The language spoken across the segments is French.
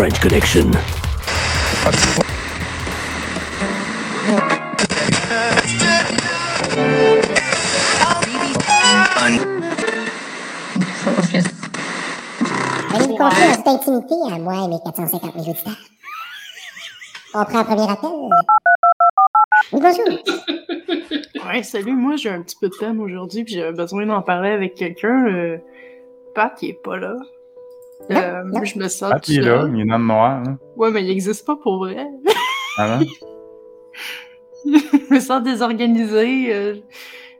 French Connection. Allez nous confier en toute intimité à moi et mes 450 000 auditeurs. On prend un premier appel. Oui, bonjour. Ouais, salut, moi j'ai un petit peu de thème aujourd'hui, puis j'avais besoin d'en parler avec quelqu'un. Euh, Pat, il est pas là. Euh, non. Je me sens. Ah, puis il est là, il est dans le noir. Hein. Ouais, mais il existe pas pour vrai. Ah, non? je me sens désorganisée. euh,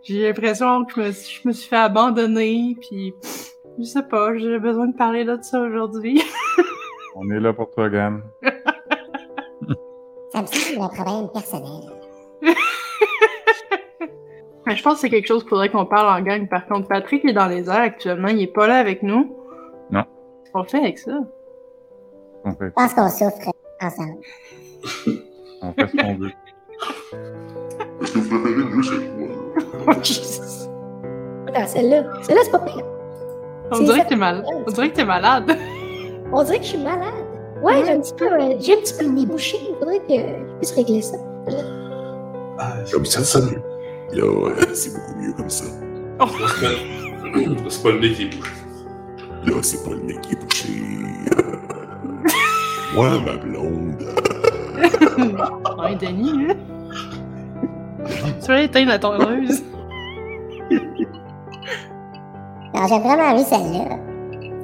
j'ai l'impression que je me, je me suis fait abandonner, puis je sais pas, j'ai besoin de parler là de ça aujourd'hui. On est là pour toi, Gam. Ça me semble un problème personnel. Mais je pense que c'est quelque chose qu'il faudrait qu'on parle en gang. Par contre, Patrick est dans les airs actuellement, il est pas là avec nous. Qu'on fait avec ça? On fait, Je pense qu'on souffre ensemble. on fait ce qu'on veut. Est-ce que vous préférez mieux chez moi? Oh, Jesus. Attends, celle-là. Celle-là, c'est pas pire. On C'est dirait ça. que t'es mal... On dirait que t'es malade. On dirait que je suis malade. Ouais, j'ai un petit peu, euh, j'ai un petit peu le nez bouché. Il faudrait que je puisse régler ça. Ah, comme ça, ça mieux. Là, ouais, c'est beaucoup mieux comme ça. C'est pas le nez qui est bouché. Là, c'est pas le nez qui est bouché. Moi, ma blonde. ouais, Denis, hein? Tu vas éteindre la tondeuse. Alors, j'ai vraiment vu celle-là.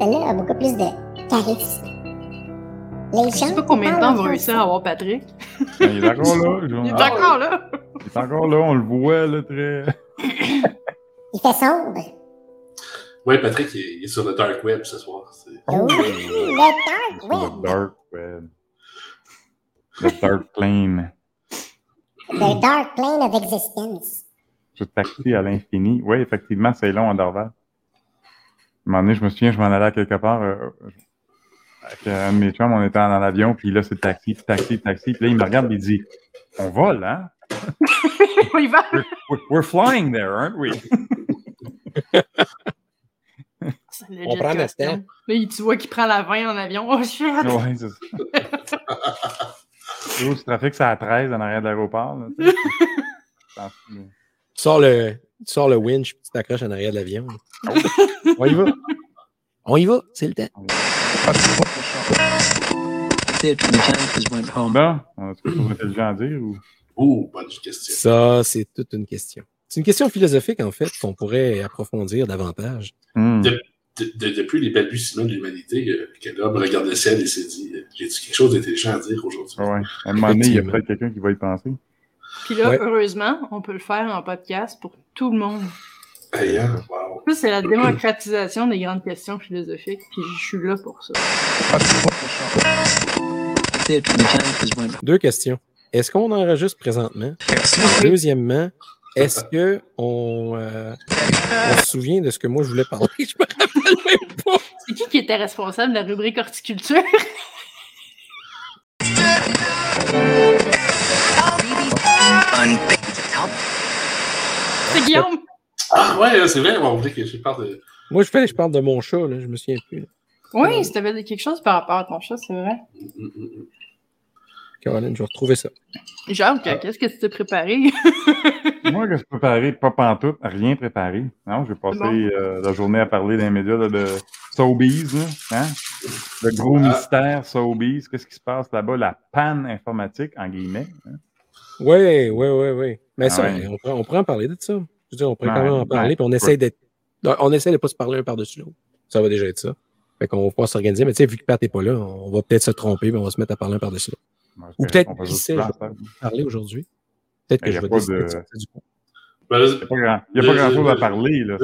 Celle-là a beaucoup plus de charisme. Les Je sais gens pas combien de temps on va réussir à avoir Patrick. Mais il est encore là. je- Il est encore là. il est encore là, on le voit, là, très. Il fait sombre. Ouais, Patrick, il est, il est sur le dark web ce soir. Oh, le dark Sur le web. dark web. Le dark plane. Le dark plane of existence. Ce taxi à l'infini. Oui, effectivement, c'est long à Dorval. À un moment donné, je me souviens, je m'en allais à quelque part. euh, avec un de mes chums, on était dans l'avion, puis là, c'est le taxi, taxi, taxi. Puis là, il me regarde, puis il dit On vole, hein? We're, we're- flying there, aren't we On prend question. temps. Là, tu vois qu'il prend la 20 en avion. Oh shit! Ouais, c'est ça. Gros, ce trafic, c'est à 13 en arrière de l'aéroport. tu que- sors le, tu sors le winch, puis tu t'accroches en arrière de l'avion. On y va. On y va, c'est le temps. Bon, on a quelque chose d'intelligent à dire ou? Oh, bonne question. Ça, c'est toute une question. C'est une question philosophique, en fait, qu'on pourrait approfondir davantage. Hmm. De- de- depuis les balbutiements de l'humanité, euh, que l'homme regarde le ciel et s'est dit euh, J'ai-tu quelque chose d'intelligent à dire aujourd'hui? Ouais. À un moment donné, il y a peut-être quelqu'un qui va y penser. Puis là, Ouais. heureusement, on peut le faire en podcast pour tout le monde. Hey, hein, wow. Plus, c'est la démocratisation des grandes questions philosophiques, puis je suis là pour ça. Deux questions. Est-ce qu'on enregistre présentement? Deuxièmement, est-ce que on, euh, on se souvient de ce que moi je voulais parler? Je me rappelle même pas. C'est qui qui était responsable de la rubrique horticulture? C'est Guillaume! Ah, ouais, c'est vrai, on voulait que je parle de. Moi, je fais, je parle de mon chat, là, je me souviens plus. là. Oui, si t'avais quelque chose par rapport à ton chat, c'est vrai. Caroline, je vais retrouver ça. Jacques, qu'est-ce que tu t'es préparé? Moi, que je préparé, pas pantoute, rien préparé. Non, j'ai passé Bon. euh, la journée à parler dans les médias là, de Sobeys, là, hein? Le gros Ah. mystère Sobeys. Qu'est-ce qui se passe là-bas? La panne informatique, en guillemets. hein? Oui, oui, oui, oui. Mais Ah ça, ouais. on, pourrait, on pourrait en parler de ça. Je veux dire, on pourrait Ouais, quand même en parler, puis on essaie d'être. On essaie de pas se parler un par-dessus l'autre. Ça va déjà être ça. Fait qu'on va pouvoir s'organiser. Mais tu sais, vu que Pat n'est pas là, on va peut-être se tromper, puis on va se mettre à parler un par-dessus l'autre. Ou peut-être, qui sait, je vais parler aujourd'hui. Peut-être que Mais je vais décider de- du coup. Ben. Il n'y a pas il grand-chose à parler. Là.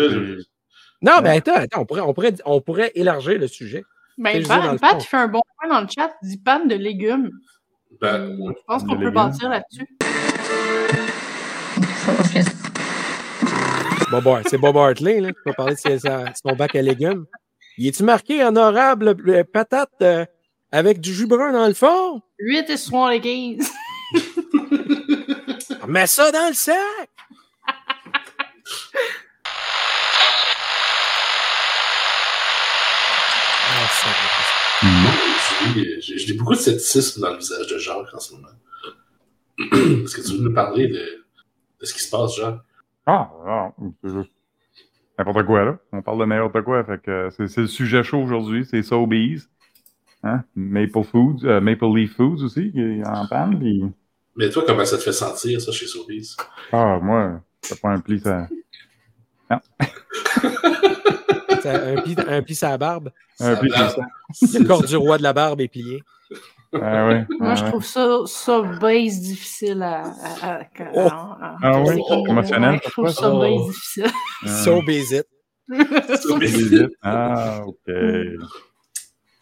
Non, mais attends, attends, on pourrait, on pourrait, on pourrait élargir le sujet. Ben, dans Pat, le Pat, fond. il fait un bon point dans le chat, il dit panne de légumes. Ben, je pense qu'on peut bâtir là-dessus. Bob Hart- c'est Bob Hartley, là, qui va parler de sa- son bac à légumes. Y est-tu marqué honorable euh, patate euh, avec du jus brun dans le fond? 8 et 75. Mets ça dans le sac! J'ai beaucoup de scepticisme dans le visage de Jacques en ce moment. Est-ce que tu veux nous parler de, de ce qui se passe, Jacques? Ah, ah, c'est juste n'importe quoi, là. On parle de n'importe quoi. Fait que euh, c'est c'est le sujet chaud aujourd'hui, c'est Sobeys. Hein? Maple Foods, euh, Maple Leaf Foods aussi, qui est en panne. Puis... Mais toi, comment ça te fait sentir, ça, chez Sobeys? Ah, moi, c'est pas un pli, ça. Ça, Un pli, un pli sur la barbe. Un pli, Ça c'est ça. Le corps du roi de la barbe est plié. Ah, ouais. Moi, ah, je ouais. trouve ça, ça base difficile à. à, à- à- Oh. à- Ah oui? Émotionnel, ouais, Je trouve ça Oh. base difficile. Ah, So basic. Sobeys. Ah, OK.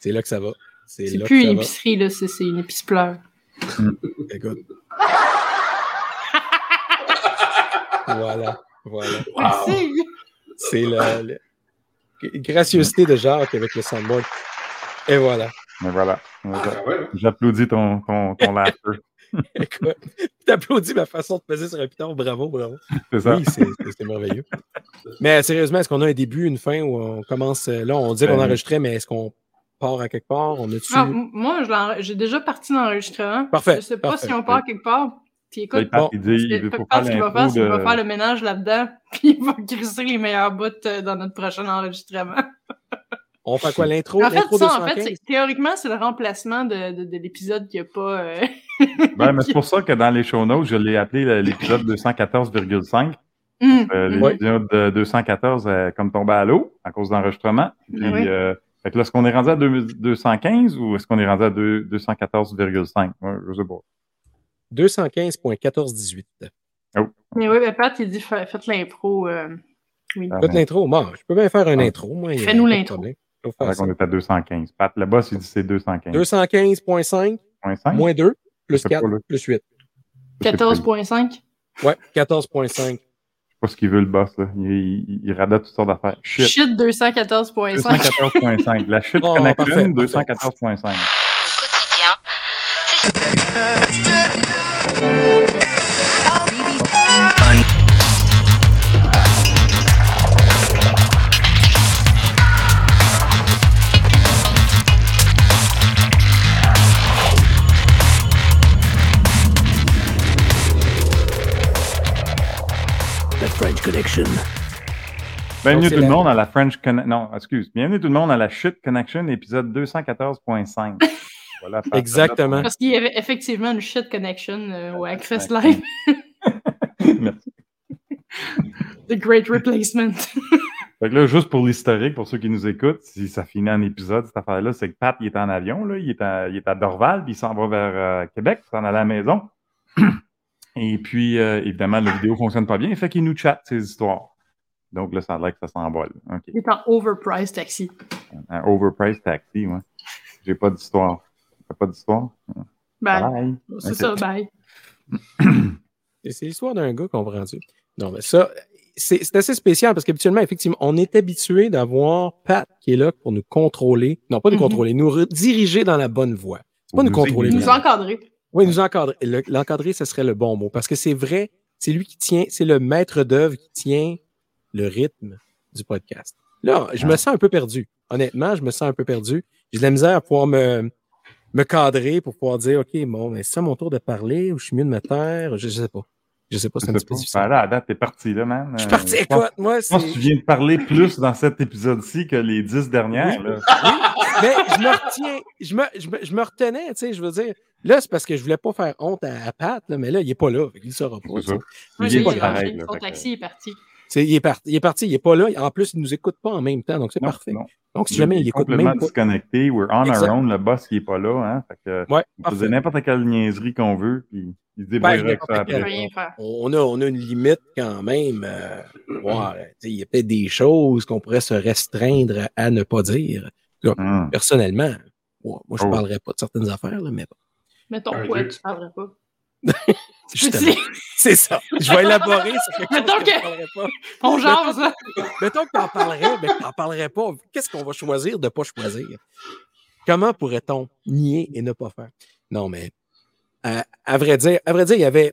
C'est là que ça va. C'est plus une épicerie, là, c'est une épice pleure. Écoute. voilà. Voilà. Wow. Merci. C'est la, la gracieuseté de Jacques avec le soundboard. Et voilà. Mais voilà. Ah, ouais. J'applaudis ton, ton, ton laughter. Écoute, t'applaudis ma façon de peser sur un piton. Bravo, bravo. C'est ça. Oui, c'est c'est- c'est merveilleux. Mais sérieusement, est-ce qu'on a un début, une fin où on commence. euh, Là, on dit qu'on Ben, enregistrait, mais est-ce qu'on part à quelque part? On a-tu. Ah, moi, j'ai déjà parti dans l'enregistrement. Parfait, Je sais pas parfait. si on part quelque part. Puis écoute, il part, il dit, il veut ce qu'il va faire, c'est qu'il va faire le ménage là-dedans, puis il va grisser les meilleurs bouts euh, dans notre prochain enregistrement. On fait quoi? L'intro? En fait, L'intro ça, en 215? fait, c'est- théoriquement, c'est le remplacement de, de, de l'épisode qui a pas. euh, Ben, mais c'est pour ça que dans les show notes, je l'ai appelé l'épisode hum,214,5. Euh, hum. L'épisode de 214 est comme tombé à l'eau à cause d'enregistrement. Puis, Oui. Fait que là, est-ce qu'on est rendu à deux- 215 ou est-ce qu'on est rendu à deux- 214,5? Ouais, je sais pas. 215.1418. Mais oui, mais Pat, il dit fa- faites l'impro. euh, oui. Ah, Faites l'intro. Bon, je peux bien faire un Ah. intro. Moi, Fais-nous l'intro. qu'on est à 215. Pat, le boss, il dit c'est 215. 215.5 215,5? moins 2 plus sais 4 pas, là. plus 8. Je sais pas, 14.5. Ouais, 14.5. Je sais pas ce qu'il veut, le boss. Là. Il, il, il radote toutes sortes d'affaires. Shit. Shit 214.5. 214.5. La shit Oh, connection, parfait, 214.5. quotidien. Bienvenue tout le monde à la French Connection. Non, excuse. Bienvenue tout le monde à la Shit Connection, épisode 214.5. Voilà, Exactement. Parce qu'il y avait effectivement une shit connection euh, au Hackfest Live. Merci. The Great Replacement. Fait que là, juste pour l'historique, pour ceux qui nous écoutent, si ça finit en épisode, cette affaire-là, c'est que Pat, il est en avion, là, il est à, il est à Dorval, puis il s'en va vers euh, Québec, pour s'en aller à la maison. Et puis, euh, évidemment, la vidéo fonctionne pas bien, fait qu'il nous chatte ses histoires. Donc là, ça a l'air que ça s'envole. OK. Il est en overpriced taxi. Un overpriced taxi, ouais. J'ai pas d'histoire. T'as pas d'histoire? Ben, Bye. c'est ça, bye. Et C'est l'histoire d'un gars comprends-tu? Non, mais ça, c'est c'est assez spécial parce qu'habituellement, effectivement, on est habitué d'avoir Pat qui est là pour nous contrôler. Non, pas nous Mhm. contrôler, nous rediriger dans la bonne voie. C'est pas Ou nous nous contrôler. Nous encadrer. Oui, nous encadrer. Le- L'encadrer, ce serait le bon mot. Parce que c'est vrai, c'est lui qui tient, c'est le maître d'œuvre qui tient le rythme du podcast. Là, je me Ah. sens un peu perdu. Honnêtement, je me sens un peu perdu. J'ai de la misère à pouvoir me, me cadrer pour pouvoir dire, OK, bon, mais c'est à mon tour de parler ou je suis mieux de me taire? Je, je sais pas. Je sais pas, c'est un petit peu difficile. Là, à date, t'es parti, là, man. Je suis Euh, parti, écoute, moi, Je pense que tu c'est. viens de parler plus dans cet épisode-ci que les dix dernières. là. Mais je me retiens, je me, je me, je me retenais, tu sais, je veux dire. Là, c'est parce que je voulais pas faire honte à, à Pat, là, mais là, il est pas là. qu'il ne saura pas. C'est ça. Moi, Il j'ai est pas pareil, là, Son taxi est parti. Il, est parti, il est parti, il est pas là. En plus, il nous écoute pas en même temps, donc c'est parfait. non. Donc, si jamais il écoute complètement même pas. disconnecté. We're on Exact. our own. Le boss, il est pas là. Hein? Fait que, Ouais, on dire n'importe quelle niaiserie qu'on veut, puis il se débrouillera Ben. On a, on a une limite quand même. euh, il y a peut-être des choses qu'on pourrait se restreindre à, ne pas dire. Hum. Personnellement, moi, je ne Oh. parlerais pas de certaines affaires, là, mais bon. Mettons Un quoi, deux. tu parlerais pas. C'est ça. Je vais élaborer sur quelque chose Mettons que que- parlerais pas. On jase, là. Mettons que tu en parlerais, mais que tu n'en parlerais pas. Qu'est-ce qu'on va choisir de ne pas choisir? Comment pourrait-on nier et ne pas faire? Non, mais à, à vrai dire, à vrai dire, il y avait.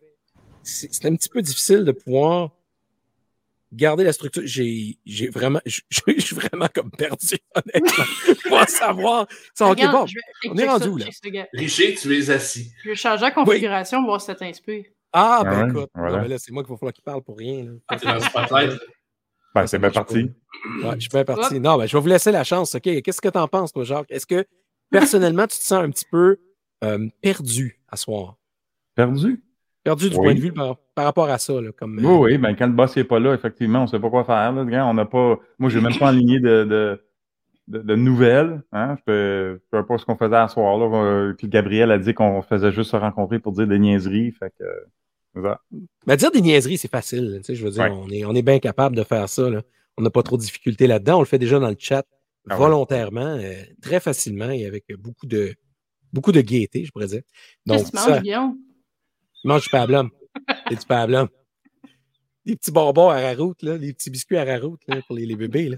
c'est- C'était un petit peu difficile de pouvoir garder la structure. J'ai j'ai vraiment, je suis vraiment comme perdu, honnêtement. Pour savoir. Ça, ok, bon, je vais- on est rendu là? Richer, tu es assis. Je vais changer la configuration, voir si ça t'inspire. Ah, Ah ben ouais, écoute, voilà. non, mais là, c'est moi qu'il va falloir qu'il parle pour rien. là. T'es dans le spotlight. Ben, Ça c'est bien parti. Ouais, je suis bien parti. Non, ben, je vais vous laisser la chance. OK? Qu'est-ce que tu en penses, toi, Jacques? Est-ce que personnellement, tu te sens un petit peu euh, perdu à soir? Perdu? Perdu du Oui. point de vue par, par rapport à ça, là, comme. euh, Oui, oui, ben quand le boss n'est pas là, effectivement, on ne sait pas quoi faire. Là. On n'a pas. Moi, j'ai même pas enligné de, de, de, de nouvelles. Hein. Je ne sais pas ce qu'on faisait à soir. Là. Euh, que Gabriel a dit qu'on faisait juste se rencontrer pour dire des niaiseries. Fait que. euh, voilà. Ben, dire des niaiseries, c'est facile. Tu sais, je veux dire, Ouais. on est, on est bien capable de faire ça. Là. On n'a pas trop de difficultés là-dedans. On le fait déjà dans le chat Ah ouais. volontairement, euh, très facilement et avec beaucoup de, beaucoup de gaieté, je pourrais dire. Donc, Qu'est-ce que tu ça, manges, Guillaume? je mange du pablum. C'est du. Des petits bonbons à raroute, là, des petits biscuits à raroute là, pour les, les bébés. là.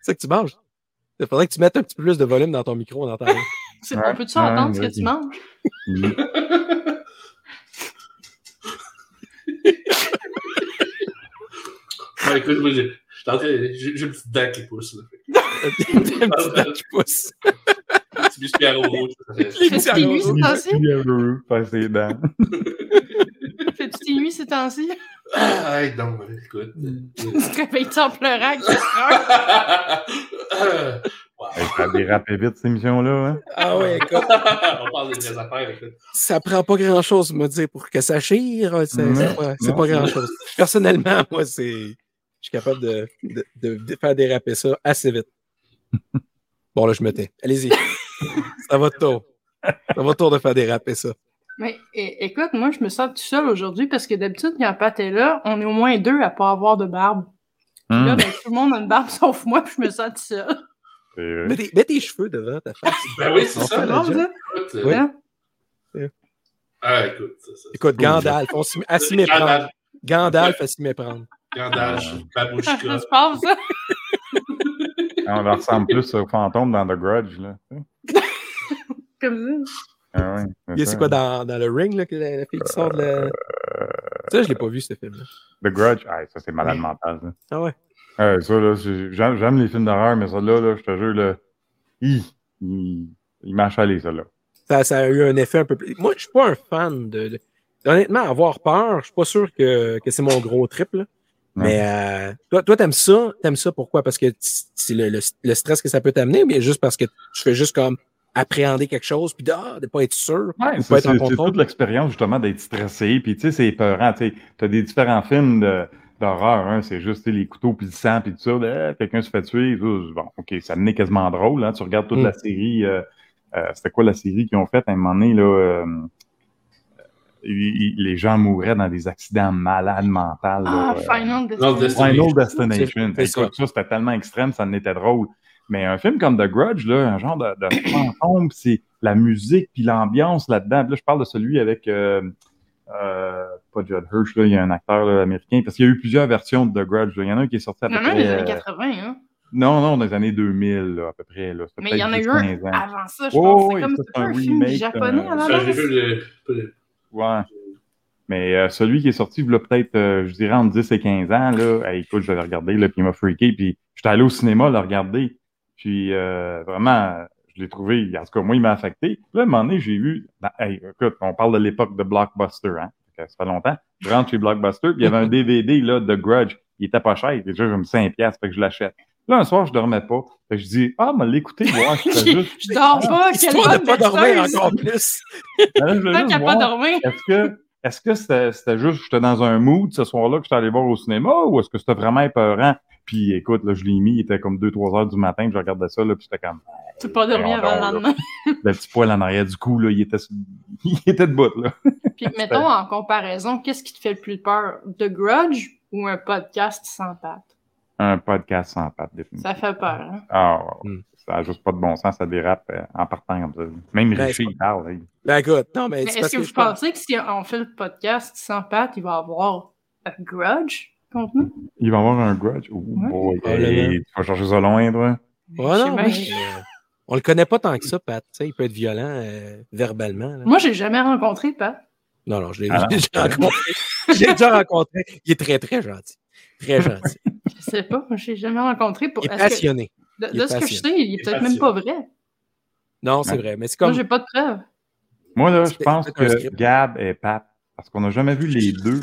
C'est ça que tu manges? Il faudrait que tu mettes un petit peu plus de volume dans ton micro, entend rien. C'est- Ouais, On peut-tu ouais, entendre ce que tu manges? Ouais, écoute, moi, j'ai une petite dent qui pousse. Là. un petit dent qui pousse. Biscuit à rouge. ça fait- Les Fais-tu tes nuits ces temps-ci? Heureux, faire ses dents. Fais-tu tes nuits ces temps-ci? Ah, hey, non, écoute. Tu te réveilles en pleurant avec? Wow. Ça a dérapé vite, cette émission-là. Hein? Ah ouais, écoute, On parle des vraies affaires. Écoute. ça prend pas grand-chose, me dire, pour que ça chire. C'est Non, c'est pas, pas grand-chose. Personnellement, moi, c'est. Je suis capable de, de, de- de faire déraper ça assez vite. Bon, là, je me tais. Allez-y. Ça va de tour. Ça va de tour de faire déraper ça. Mais écoute, moi, je me sens tout seul aujourd'hui parce que d'habitude, quand Pat est là, on est au moins deux à pas avoir de barbe. Puis Là, Hum, ben, tout le monde a une barbe sauf moi, puis je me sens tout seul. c'est vrai. Mets tes, mets tes cheveux devant ta face. Ben oui, c'est ça. C'est? Écoute, euh, Oui. Ah, écoute. ça, ça, Écoute, Gandalf, on s'y- à s'y méprendre. Gandalf, à s'y méprendre. Gandalf, Babouchka. se passe, ça? On leur ressemble plus au fantôme dans The Grudge. Là. Comme ça. Ah ouais, c'est quoi dans, dans le ring, là, que la, la fille qui sort de la. Ça, je l'ai pas vu, ce film-là. The Grudge, ah, ça c'est malade mental. Ah ouais. Ouais, ça, là, j'ai- j'aime j'aime les films d'horreur, mais ça là, là, je te jure, là, il, il, il m'a chalé, ça là. Ça, ça a eu un effet un peu plus. Moi, je suis pas un fan de. de- Honnêtement, avoir peur, je suis pas sûr que, que c'est mon gros trip. Là. Mais euh, toi, toi, t'aimes ça? T'aimes ça pourquoi? Parce que c'est le, le, le stress que ça peut t'amener, ou bien juste parce que tu fais juste comme appréhender quelque chose, puis de, ah, de pas être sûr, Ouais, ou c'est pas être en c'est- c'est contrôle? toute l'expérience justement d'être stressé. Puis tu sais, c'est épeurant. Tu as des différents films de- d'horreur. Hein, c'est juste tu sais, les couteaux puis le sang puis tout ça. là, quelqu'un se fait tuer. Bon, ok, ça menait quasiment drôle. Hein, tu regardes toute Mm. la série. euh, euh, C'était quoi la série qu'ils ont faite à un moment donné là euh, il- il- Les gens mouraient dans des accidents malades mentales. Ah, là, euh, Final Destination. Final Destination. C'est ça. Écoute, ça, c'était tellement extrême, ça en était drôle. Mais un film comme The Grudge, là, un genre de, de fantôme, c'est la musique puis l'ambiance là-dedans. Là, je parle de celui avec euh, euh, pas Judd Hirsch, là, il y a un acteur là, américain, parce qu'il y a eu plusieurs versions de The Grudge. là. Il y en a un qui est sorti à peu Il y en a un près. des années euh, 80, hein. non, non, dans les années 2000, là, à peu près. Là. Mais il y en a eu un 10-15 ans. avant ça, je Oh, pense. C'est comme un un film remake, japonais euh, à la Ça, j'ai vu le. le- Ouais. Mais euh, celui qui est sorti, il peut-être, euh, je dirais, entre 10 et 15 ans, là, hey, écoute, je l'avais regardé, là, puis il m'a freaké, puis j'étais allé au cinéma le regarder, puis euh, vraiment, je l'ai trouvé, en tout cas, moi, il m'a affecté. Là, à un moment donné, j'ai vu, ben, hey, écoute, on parle de l'époque de Blockbuster, hein, ça fait longtemps, je rentre chez Blockbuster, puis il y avait un DVD, là, de Grudge, il était pas cher, déjà, j'ai mis 5 piastres, fait que je l'achète. Là, un soir, je dormais pas, fait que je dis, ah, mais l'écouter, voir, je juste... Je dors pas, quelle Histoire de bonne pas dormir encore plus. Là, je Tant qu'à pas dormir. Est-ce que est-ce que c'était c'était juste j'étais dans un mood ce soir-là que j'étais allé voir au cinéma ou est-ce que c'était vraiment épeurant? Puis écoute, là, je l'ai mis, il était comme 2-3 heures du matin, puis je regardais ça, là, puis j'étais comme Tu peux pas dormir Voyons avant le lendemain. le petit poil en arrière du cou, là, il était il était debout, là. Puis mettons en comparaison, qu'est-ce qui te fait le plus peur? The Grudge ou un podcast sans patte? Un podcast sans patte, définitivement. Ça fait peur, hein? Ah, ouais, Hmm. ça a juste pas de bon sens, ça dérape euh, en partant comme ça. Même Ben, Richie, il parle. là, il- Ben écoute, non, mais est-ce que que vous je pense- pensez que si on fait le podcast sans patte, il va y avoir un Grudge contre nous? Il va avoir un grudge? Oh Ouais. boy, hey, tu vas chercher ça loin, toi. Ouais, Je non, mais, euh, on le connaît pas tant que ça, Pat. Tu sais, il peut être violent euh, verbalement. là. Moi, j'ai jamais rencontré Pat. Non, non, je l'ai Ah déjà rencontré. Je l'ai déjà rencontré. Il est très, très gentil. Très gentil. Je sais pas, moi, je l'ai jamais rencontré. Pour... Il est est-ce que- passionné. De, Il de est ce que je passionné. sais, il est peut-être même pas passionné. vrai. Non, c'est Ouais. vrai. Mais c'est Moi, comme. j'ai pas de preuves. Moi, là, je pense que. Gab est Pat. Parce qu'on n'a jamais vu les deux.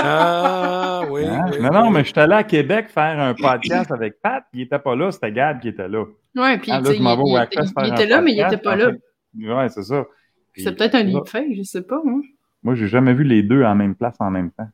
Ah, oui. Hein? oui, non, non, oui. mais je suis allé à Québec faire un podcast avec Pat. Il était pas là, c'était Gab qui était là. Ouais, puis Ah, là, je vais il, il- était là, mais il podcast, était pas en là. Ouais, c'est ça. C'est peut-être un deepfake, je sais pas. Hein. Moi, j'ai jamais vu les deux en même place en même temps.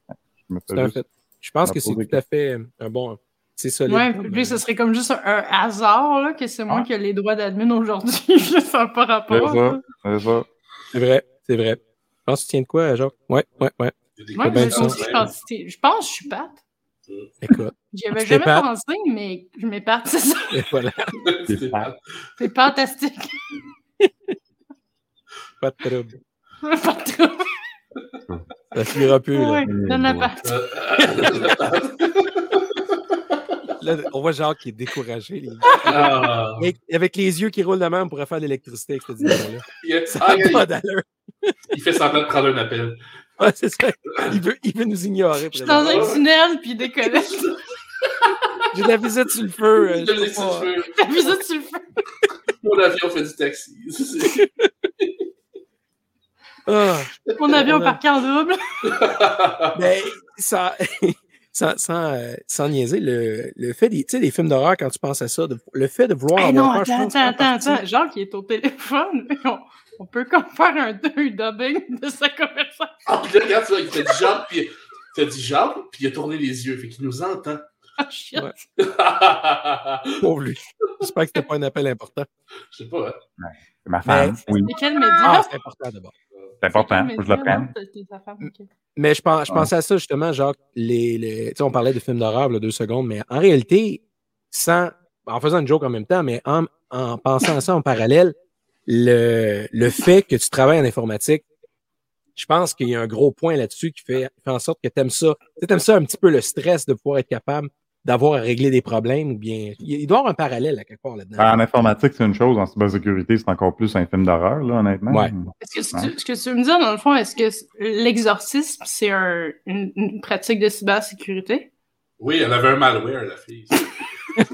Je me fais C'est un juste- fait. Je pense que c'est tout à fait un bon. C'est solide. Ouais, puis euh, ce serait comme juste un, hasard, là, que c'est moi Ah. qui ai les droits d'admin aujourd'hui. ça n'a pas C'est rapport. ça, c'est ça. C'est vrai, c'est vrai. Je pense que tu tiens de quoi, Jacques? Ouais, ouais, ouais. Il y a des Moi, je, aussi, je pense, je pense que je suis Pat. Écoute, J'y avais jamais pensé, mais je m'épate, c'est ça. et voilà, C'est fantastique. pas de trouble. pas de trouble. Ça finira plus, là. Ouais, donne la patte. Là, on voit Jacques qui est découragé. les- Ah. Avec, avec les yeux qui roulent de même, on pourrait faire de l'électricité avec cette Ça ah, pas d'allure. il fait semblant de prendre un appel. Ouais, c'est ça. Il veut, il veut nous ignorer. Je suis dans un tunnel, puis il déconnecte. J'ai de la visite sur le feu. euh, le peux laisse pas- sur le feu. La visite sur le feu. Mon avion fait du taxi. C'est- Ah. Mon avion Ouais. parqué en double. Ben, ça, sans, sans, euh, sans niaiser, le, le fait des, tu sais, des films d'horreur, quand tu penses à ça, de- le fait de vouloir Eh non, avoir peur, je attends, ça attends, attends, attends. Genre qui est au téléphone. On, on peut comme faire un, un dubbing de sa conversation. Ah, puis là, regarde, tu vois, il fait du genre, puis il fait du genre, puis il a tourné les yeux, fait qu'il nous entend. Ah, shit. Ouais. Je Pauvre lui. J'espère que c'était pas un appel important. sais pas, hein. C'est ma femme, oui. Et quel média? Ah, c'est important d'abord. C'est important, Quel faut que je le prenne. ok. Mais je, pense, je Ouais. pensais à ça justement, Jacques, les, les, tu sais, on parlait de films d'horreur, là, deux secondes, mais en réalité, sans, en faisant une joke en même temps, mais en, en pensant à ça en parallèle, le, le fait que tu travailles en informatique, je pense qu'il y a un gros point là-dessus qui fait, fait en sorte que tu aimes ça. Tu aimes ça un petit peu le stress de pouvoir être capable d'avoir à régler des problèmes ou bien. Il doit y avoir un parallèle à quelque part là-dedans. Ben, en informatique, c'est une chose. En cybersécurité, c'est encore plus un film d'horreur, là, honnêtement. Ouais. Est-ce que, Ouais. tu, ce que tu veux me dire, dans le fond, est-ce que l'exorcisme, c'est un- une, une pratique de cybersécurité? Oui, elle avait un malware, la fille.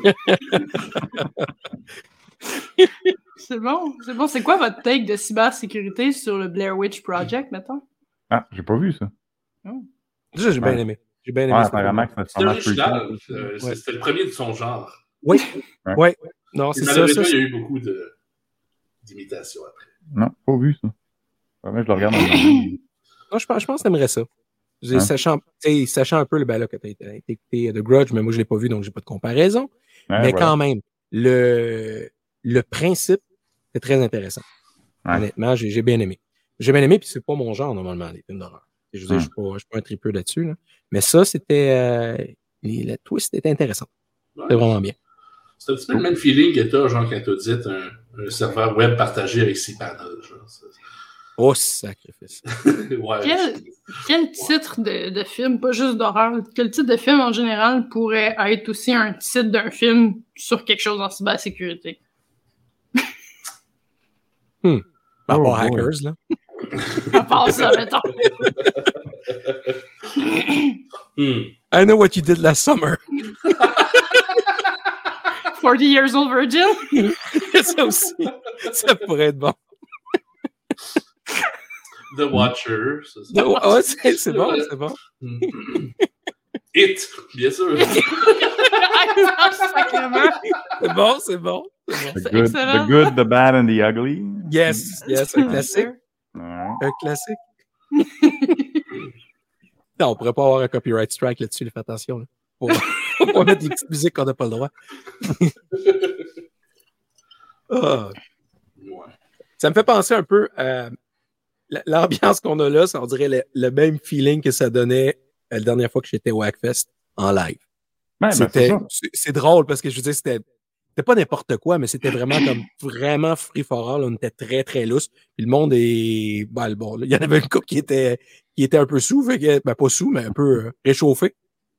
C'est bon, c'est bon. C'est quoi votre take de cybersécurité sur le Blair Witch Project, mettons? Ah, j'ai pas vu ça. Ça, j'ai bien aimé. J'ai bien aimé Ouais, ça. apparemment que c'est euh, Ouais. C'était le premier de son genre. Oui, Ouais. oui. Non, Et c'est ça. ça il y a eu beaucoup de- d'imitations après. Non, pas vu ça. Vraiment, je le regarde Non, je pense, je pense que t'aimerais ça. Hein? Sachant, sachant un peu le ben là, que tu as écouté The Grudge, mais moi, je l'ai pas vu, donc j'ai pas de comparaison. Ouais, mais voilà. quand même, le, le principe est très intéressant. Ouais. Honnêtement, j'ai j'ai bien aimé. J'ai bien aimé, puis c'est pas mon genre, normalement, les films d'horreur. Je dire, Hum. je suis pas, un tripeux là-dessus. Là. Mais ça, c'était. Euh, la twist était intéressant. Ouais. C'était vraiment bien. C'est un petit peu le même feeling que t'as, genre, quand t'as dit un, un serveur web partagé avec. Genre. C'est- Oh, sacrifice. ouais. Quel, quel titre de, de film, pas juste d'horreur, quel titre de film en général pourrait être aussi un titre d'un film sur quelque chose en cybersécurité? Par Oh, rapport à boy. Hackers, là. À part ça. Hmm. I know what you did last summer. 40 Years Old Virgin? ça aussi. Ça pourrait être bon. The Watcher. ça, c'est- Oh, ouais, c'est c'est bon, c'est bon. Hmm. It, bien sûr. Sacrément. C'est bon, c'est bon. The C'est good, excellent. the good, the bad and the ugly. Yes, yes, un classique. Un classique? non, on pourrait pas avoir un copyright strike là-dessus, faites attention. Là. Faut pas mettre des petites musiques qu'on n'a pas le droit. Ah. Ouais. Ça me fait penser un peu à l'ambiance qu'on a là, ça on dirait le, le même feeling que ça donnait euh, la dernière fois que j'étais au Hackfest en live. Ben, ben, c'est drôle parce que je veux dire, c'était, c'était pas n'importe quoi, mais c'était vraiment comme vraiment free for all. On était très, très lousse. Puis le monde est, ben, bon, là, il y en avait une couple qui était, qui était un peu sous, fait que, ben, pas sous, mais un peu euh, réchauffé.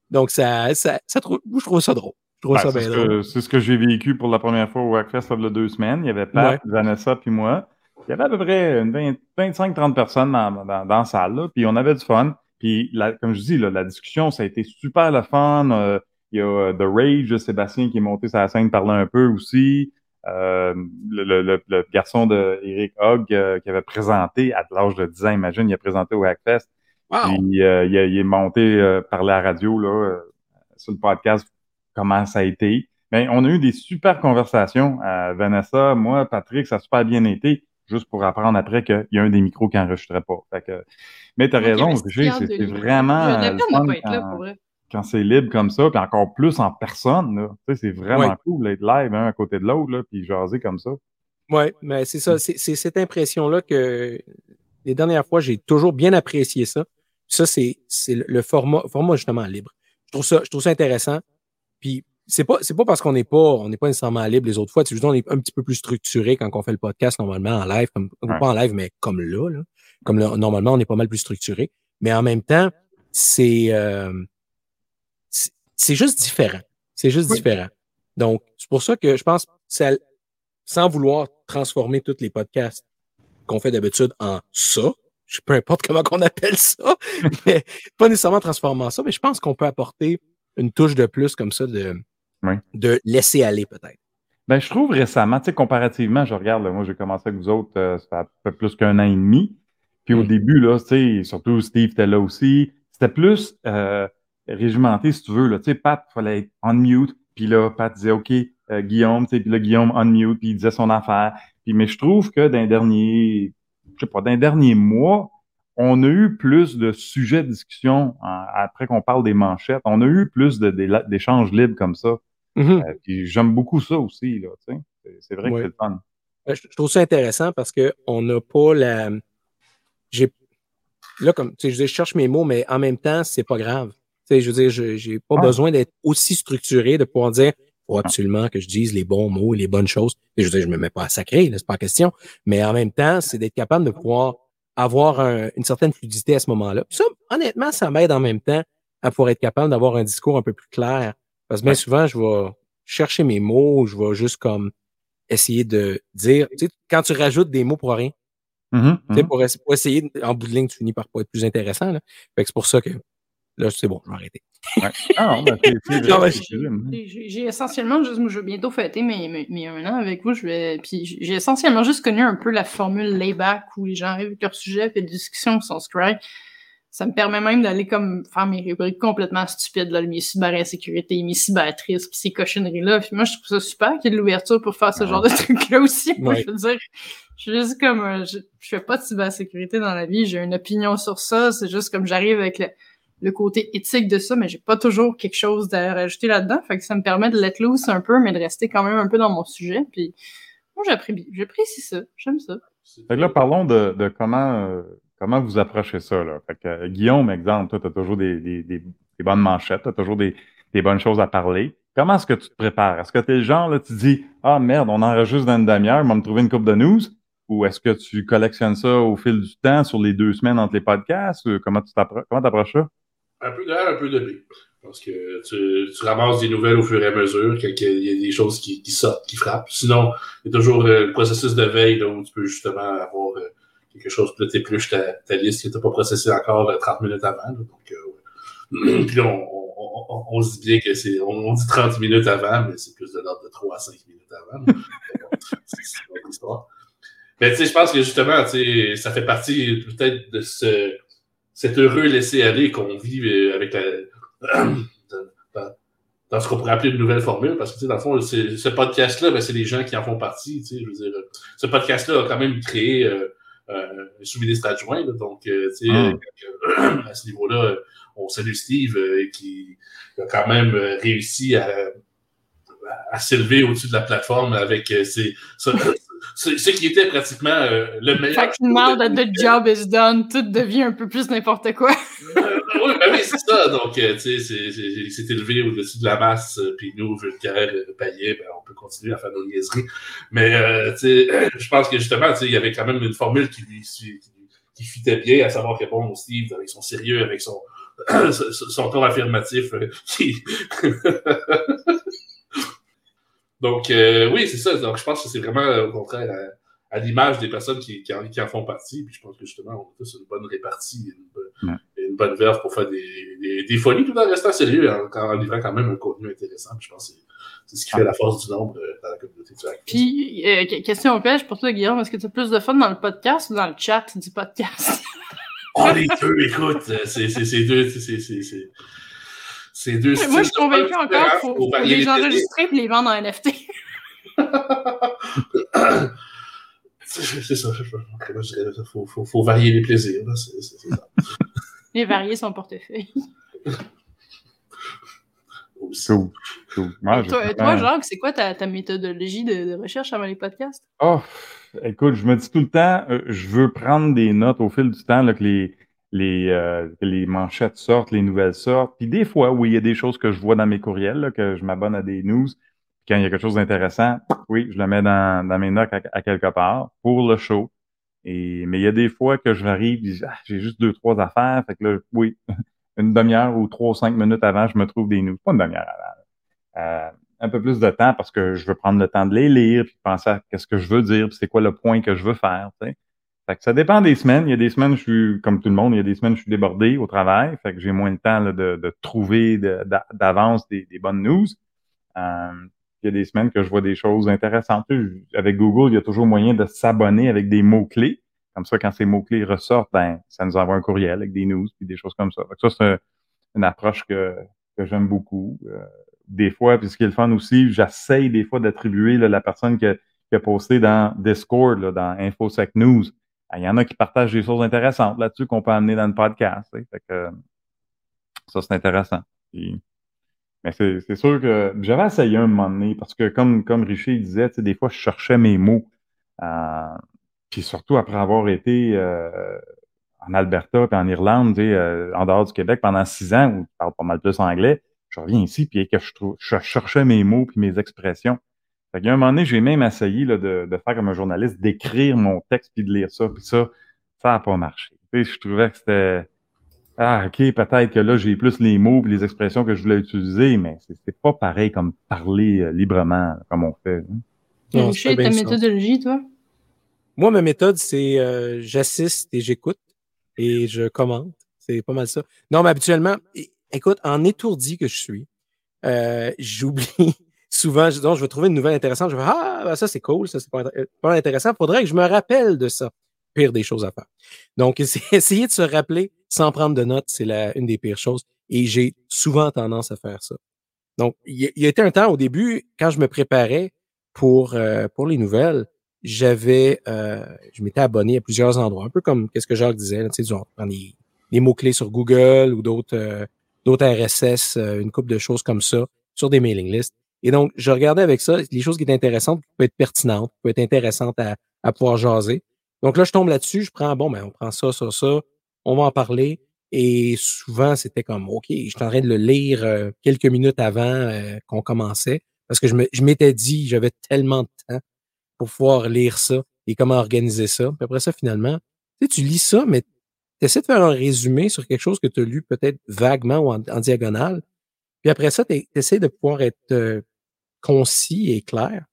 Donc, ça, ça, ça je trouve ça drôle. Je trouve Ben, ça c'est, ce que, c'est ce que j'ai vécu pour la première fois au Hackfest il y a deux semaines. Il y avait Pat, Vanessa puis moi. Il y avait à peu près une 20 25-30 personnes dans, dans, dans la salle, là, puis on avait du fun. Puis, la- comme je dis, là, la discussion, ça a été super le fun. Euh, il y a euh, The Rage, Sébastien, qui est monté sur la scène, parler un peu aussi. Euh, le, le- le- le garçon de Eric Hogg euh, qui avait présenté à l'âge de 10 ans, imagine, il a présenté au Hackfest. Wow! Puis euh, il, a- il est monté euh, à la radio là, euh, sur le podcast comment ça a été. Mais on a eu des super conversations. Euh, Vanessa, moi, Patrick, ça a super bien été, juste pour apprendre après qu'il y a un des micros qui n'enregistrait pas. Fait que, mais tu as qui raison, c'est de vraiment de pas être là, pour vrai. Quand c'est libre comme ça, puis encore plus en personne. Là. Tu sais, c'est vraiment Ouais. cool d'être live un à côté de l'autre, là, puis jaser comme ça. Oui, mais c'est ça, c'est cette impression-là que les dernières fois, j'ai toujours bien apprécié ça. Ça, c'est c'est le- format, format justement libre. Je trouve ça, je trouve ça intéressant. Puis c'est pas, c'est pas parce qu'on n'est pas, on n'est pas nécessairement libre les autres fois. C'est juste on est un petit peu plus structuré quand on fait le podcast normalement en live, comme Ouais. pas en live, mais comme là, là. Comme là, normalement, on est pas mal plus structuré. Mais en même temps, c'est euh, c'est juste différent. C'est juste Oui. différent. Donc, c'est pour ça que je pense, ça, sans vouloir transformer tous les podcasts qu'on fait d'habitude en ça, je peu importe comment qu'on appelle ça, mais pas nécessairement transformer en ça, mais je pense qu'on peut apporter une touche de plus comme ça de, Oui. de laisser aller peut-être. Ben, je trouve récemment, tu sais, comparativement, je regarde, là, moi, j'ai commencé avec vous autres, euh, ça fait plus qu'un an et demi. Puis au Mm. début, là, tu sais, surtout Steve était là aussi. C'était plus euh, régimenté, si tu veux. Là. Tu sais, Pat, il fallait être on mute. Puis là, Pat disait OK, euh, Guillaume, tu sais, puis là, Guillaume on mute, puis il disait son affaire. Puis, mais je trouve que dans les derniers, je sais pas, dans les derniers mois, on a eu plus de sujets de discussion hein, après qu'on parle des manchettes. On a eu plus de- d'échanges libres comme ça. Mhm. Euh, puis j'aime beaucoup ça aussi, là, tu sais. C'est- vrai Ouais. que c'est le fun. Je trouve ça intéressant parce que on n'a pas la. J'ai là comme tu sais, je cherche mes mots, mais en même temps, c'est pas grave. Je veux dire, je j'ai pas Ah. besoin d'être aussi structuré de pouvoir dire faut absolument que je dise les bons mots, les bonnes choses. Et je veux dire, je me mets pas à sacrer, c'est pas question. Mais en même temps, c'est d'être capable de pouvoir avoir un- une certaine fluidité à ce moment-là. Ça, honnêtement, ça m'aide en même temps à pouvoir être capable d'avoir un discours un peu plus clair. Parce que bien souvent, je vais chercher mes mots, je vais juste comme essayer de dire, tu sais, quand tu rajoutes des mots pour rien, Mhm, tu sais, mhm. pour, pour essayer, en bout de ligne, tu finis par pas être plus intéressant. Là. Fait que c'est pour ça que là, c'est bon, je vais arrêter. Ah ben, vrai, mhm. J'ai- J'ai j'ai essentiellement juste, je vais bientôt fêter mes, mes, mes un an avec vous. Je vais, puis j'ai j'ai essentiellement juste connu un peu la formule layback où les gens arrivent avec leur sujet, puis les discussions sont scry. Ça me permet même d'aller comme faire mes rubriques complètement stupides, là, mes cyber-insécurité, mes cyber-tristes, puis ces cochonneries-là. Puis moi, je trouve ça super qu'il y ait de l'ouverture pour faire ce Ah. genre de trucs-là aussi. Moi, Ouais. je veux dire, je suis juste comme, euh, je, je fais pas de cybersécurité dans la vie, j'ai une opinion sur ça, c'est juste comme j'arrive avec le, le côté éthique de ça, mais j'ai pas toujours quelque chose à rajouter là-dedans. Fait que ça me permet de let loose un peu, mais de rester quand même un peu dans mon sujet. Puis moi, j'appré- j'apprécie ça. J'aime ça. Fait que là, parlons de, de comment, euh, comment vous approchez ça. Là. Fait que, euh, Guillaume, exemple, toi, tu as toujours des, des, des, bonnes manchettes, tu as toujours des, bonnes choses à parler. Comment est-ce que tu te prépares? Est-ce que tu es le genre, là, tu dis Ah merde, on enregistre dans une demi-heure, on va me trouver une coupe de news? Ou est-ce que tu collectionnes ça au fil du temps, sur les deux semaines entre les podcasts? Euh, Comment tu comment t'approches ça? Un peu de A, un peu de B. Parce que tu, tu ramasses des nouvelles au fur et à mesure, qu'il y a des choses qui, qui sortent, qui frappent. Sinon, il y a toujours euh, le processus de veille là, où tu peux justement avoir euh, quelque chose, puis là, t'épluches ta, ta liste que tu n'as pas processée encore euh, 30 minutes avant. là. donc, euh, là, on, on, on, on se dit bien que c'est. On, dit 30 minutes avant, mais c'est plus de l'ordre de 3 à 5 minutes avant. c'est une histoire. Mais tu sais, je pense que justement, ça fait partie peut-être de ce, cet heureux laisser-aller qu'on vit euh, avec la, dans, ce qu'on pourrait appeler une nouvelle formule, parce que, tu sais, dans le fond, ce podcast-là, ben, c'est les gens qui en font partie, tu sais, je veux dire, ce podcast-là a quand même créé euh, euh, un sous-ministre adjoint, là, donc, euh, tu sais, Mm. à ce niveau-là, on salue Steve, qui a quand même réussi à, à s'élever au-dessus de la plateforme avec ses, ce, ce- qui était pratiquement euh, le meilleur. Fait que now that the job is done, tout devient un peu plus n'importe quoi. Euh, oui, ben oui, c'est ça. Donc, euh, tu sais, c'est- c'est c'est élevé au-dessus de la masse, euh, puis nous, vulgaires, euh, paillets, ben, on peut continuer à faire nos niaiseries. Mais, euh, tu sais, je pense que justement, tu sais, il y avait quand même une formule qui lui, qui, qui fitait bien, à savoir répondre au Steve avec son sérieux, avec son, son ton affirmatif. qui... Donc, euh, oui, c'est ça. Donc, je pense que c'est vraiment, euh, au contraire, à, à l'image des personnes qui, qui, en, qui en font partie. Puis je pense que justement, on a tous une bonne répartie, une, bonne- Ouais. une bonne verve pour faire des, des, des folies tout en restant sérieux, en, en livrant quand même un contenu intéressant. Je pense que c'est- c'est ce qui fait la force du nombre euh, dans la communauté du hack. Puis, euh, que- question au piège pour toi, Guillaume, est-ce que tu as plus de fun dans le podcast ou dans le chat du podcast? Oh, les deux, écoute, c'est c'est- c'est deux, c'est- c'est deux styles. Moi, je suis différents, encore qu'il faut, faut faut varier les enregistrer et les vendre en NFT. C'est ça. Il faut, faut, faut varier les plaisirs. là, ça. Les varier son portefeuille. Cool. cool. Moi, toi, toi, Jacques, c'est quoi ta, ta méthodologie de, de recherche avant les podcasts? Oh, écoute, je me dis tout le temps, euh, je veux prendre des notes au fil du temps, là, que les, les, euh, les manchettes sortent, les nouvelles sortent. Puis des fois, oui, il y a des choses que je vois dans mes courriels, là, que je m'abonne à des news. Quand il y a quelque chose d'intéressant, oui, je le mets dans, dans mes notes à, quelque part pour le show. Et, mais il y a des fois que je puis ah, j'ai juste deux, trois affaires. Fait que là, oui, une demi-heure ou trois ou cinq minutes avant, je me trouve des news. Pas une demi-heure avant. Euh, un peu plus de temps parce que je veux prendre le temps de les lire, puis penser à qu'est-ce que je veux dire, puis c'est quoi le point que je veux faire. Ça dépend des semaines. Il y a des semaines, je suis comme tout le monde, il y a des semaines, je suis débordé au travail. Fait que j'ai moins de temps là, de, de trouver d'avance des, des bonnes news. Euh, il y a des semaines que je vois des choses intéressantes. Avec Google, il y a toujours moyen de s'abonner avec des mots-clés. Comme ça, quand ces mots-clés ressortent, ben, ça nous envoie un courriel avec des news puis des choses comme ça. Fait que ça, c'est une approche que, que j'aime beaucoup. Euh, des fois, puis ce qui est le fun aussi, j'essaye des fois d'attribuer la personne qui a, qui a posté dans Discord, là, dans InfoSec News. Ah, Il y en a qui partagent des choses intéressantes là-dessus qu'on peut amener dans le podcast. Fait que, ça, c'est intéressant. Mais c'est sûr que j'avais essayé un moment donné, parce que comme, comme Richer disait, des fois, je cherchais mes mots. Euh, puis surtout après avoir été euh, en Alberta puis en Irlande, euh, en dehors du Québec pendant six ans, où je parle pas mal plus anglais, je reviens ici puis que je, trouve, je cherchais mes mots puis mes expressions. Fait a un moment donné, j'ai même essayé là, de, de faire comme un journaliste, d'écrire mon texte puis de lire ça. Puis ça, ça n'a pas marché. Tu sais, je trouvais que c'était ah, OK, peut-être que là, j'ai plus les mots et les expressions que je voulais utiliser, mais c'est pas pareil comme parler euh, librement, là, comme on fait. hein. Non, ta bien ça. méthodologie, toi? Moi, ma méthode, c'est euh, j'assiste et j'écoute et je commente. C'est pas mal ça. Non, mais habituellement, écoute, en étourdi que je suis, euh, j'oublie souvent, donc, je vais trouver une nouvelle intéressante. Je vais Ah, ben ça, c'est cool, ça, c'est pas, pas intéressant. Faudrait que je me rappelle de ça. Pire des choses à faire. Donc, essayer de se rappeler sans prendre de notes, c'est une des pires choses. Et j'ai souvent tendance à faire ça. Donc, il y, y a été un temps au début, quand je me préparais pour, euh, pour les nouvelles, j'avais, euh, je m'étais abonné à plusieurs endroits, un peu comme qu'est-ce que Jacques disait, tu sais, prendre des, des mots-clés sur Google ou d'autres, euh, d'autres RSS, euh, une couple de choses comme ça, sur des mailing lists. Et donc, je regardais avec ça les choses qui étaient intéressantes, qui peuvent être pertinentes, qui peuvent être intéressantes à, à pouvoir jaser. Donc là, je tombe là-dessus, je prends, bon, ben, on prend ça, ça, ça, on va en parler. Et souvent, c'était comme, OK, je suis en train de le lire euh, quelques minutes avant euh, qu'on commençait, parce que je m'étais dit, j'avais tellement de temps pour pouvoir lire ça et comment organiser ça. Puis après ça, finalement, tu sais, tu lis ça, mais tu essaies de faire un résumé sur quelque chose que tu as lu peut-être vaguement ou en, en diagonale. Puis après ça, tu essaies de pouvoir être euh, concis et clair.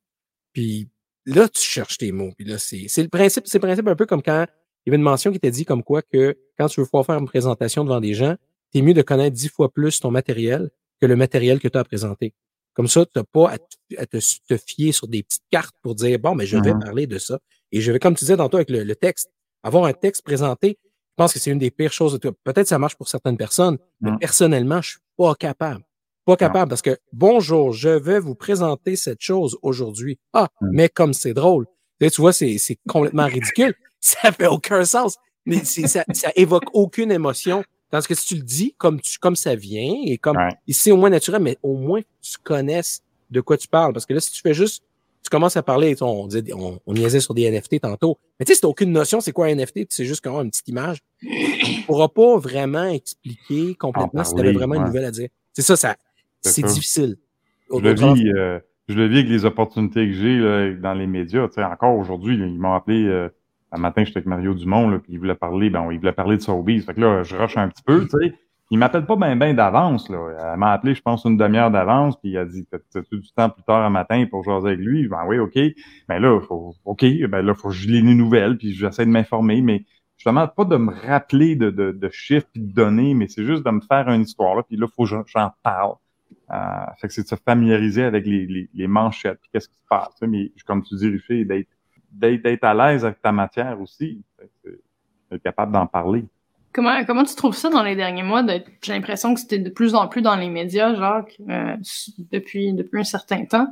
Puis là, tu cherches tes mots. Puis là, c'est c'est le principe, c'est le principe un peu comme quand il y avait une mention qui t'a dit comme quoi que quand tu veux pouvoir faire une présentation devant des gens, c'est mieux de connaître dix fois plus ton matériel que le matériel que tu as à présenter. Comme ça, tu n'as pas à, te, à te, te fier sur des petites cartes pour dire bon, mais je vais Mhm. parler de ça. Et je vais, comme tu disais tantôt avec le, le texte, avoir un texte présenté, je pense que c'est une des pires choses de tout. Peut-être ça marche pour certaines personnes, mais Mhm. personnellement, je suis pas capable. Pas capable parce que bonjour, je vais vous présenter cette chose aujourd'hui. Ah, Mhm. mais comme c'est drôle. Tu, vois, c'est c'est complètement ridicule. Ça fait aucun sens. Mais ça, ça évoque aucune émotion. Tandis que si tu le dis comme, tu, comme ça vient et comme Ouais. ici au moins naturel, mais au moins tu connaisses de quoi tu parles. Parce que là, si tu fais juste, tu commences à parler, on, disait, on, on niaisait sur des NFT tantôt. Mais tu sais, si t'as aucune notion c'est quoi un NFT, c'est juste quand une petite image, tu pourras pas vraiment expliquer complètement En si tu avais vraiment une nouvelle à dire. C'est ça, ça C'est difficile. Je le vis, euh, je le vis avec les opportunités que j'ai dans les médias. Tu sais, encore aujourd'hui, ils m'ont appelé euh, un matin, j'étais avec Mario Dumont, là, puis il voulait parler, ben, il voulait parler de Sobeys. Fait que là, je rush un petit peu, tu sais. Il m'appelle pas bien ben d'avance, là. Elle m'a appelé, je pense, une demi-heure d'avance, puis il a dit, t'as-tu du temps plus tard un matin pour jaser avec lui? Ben oui, OK. Ben là, faut, OK, ben là, faut que je lis les nouvelles, puis j'essaie de m'informer, mais justement, pas de me rappeler de, de, de chiffres et de données, mais c'est juste de me faire une histoire là, puis là, il faut que j'en parle. Euh, fait que c'est de se familiariser avec les, les, les manchettes, puis qu'est-ce qui se passe. Mais comme tu dis, Richer, d'être d'être d'être à l'aise avec ta matière aussi. D'être capable d'en parler. Comment, comment tu trouves ça dans les derniers mois? d'être- J'ai l'impression que c'était de plus en plus dans les médias, Jacques, euh, depuis, depuis un certain temps.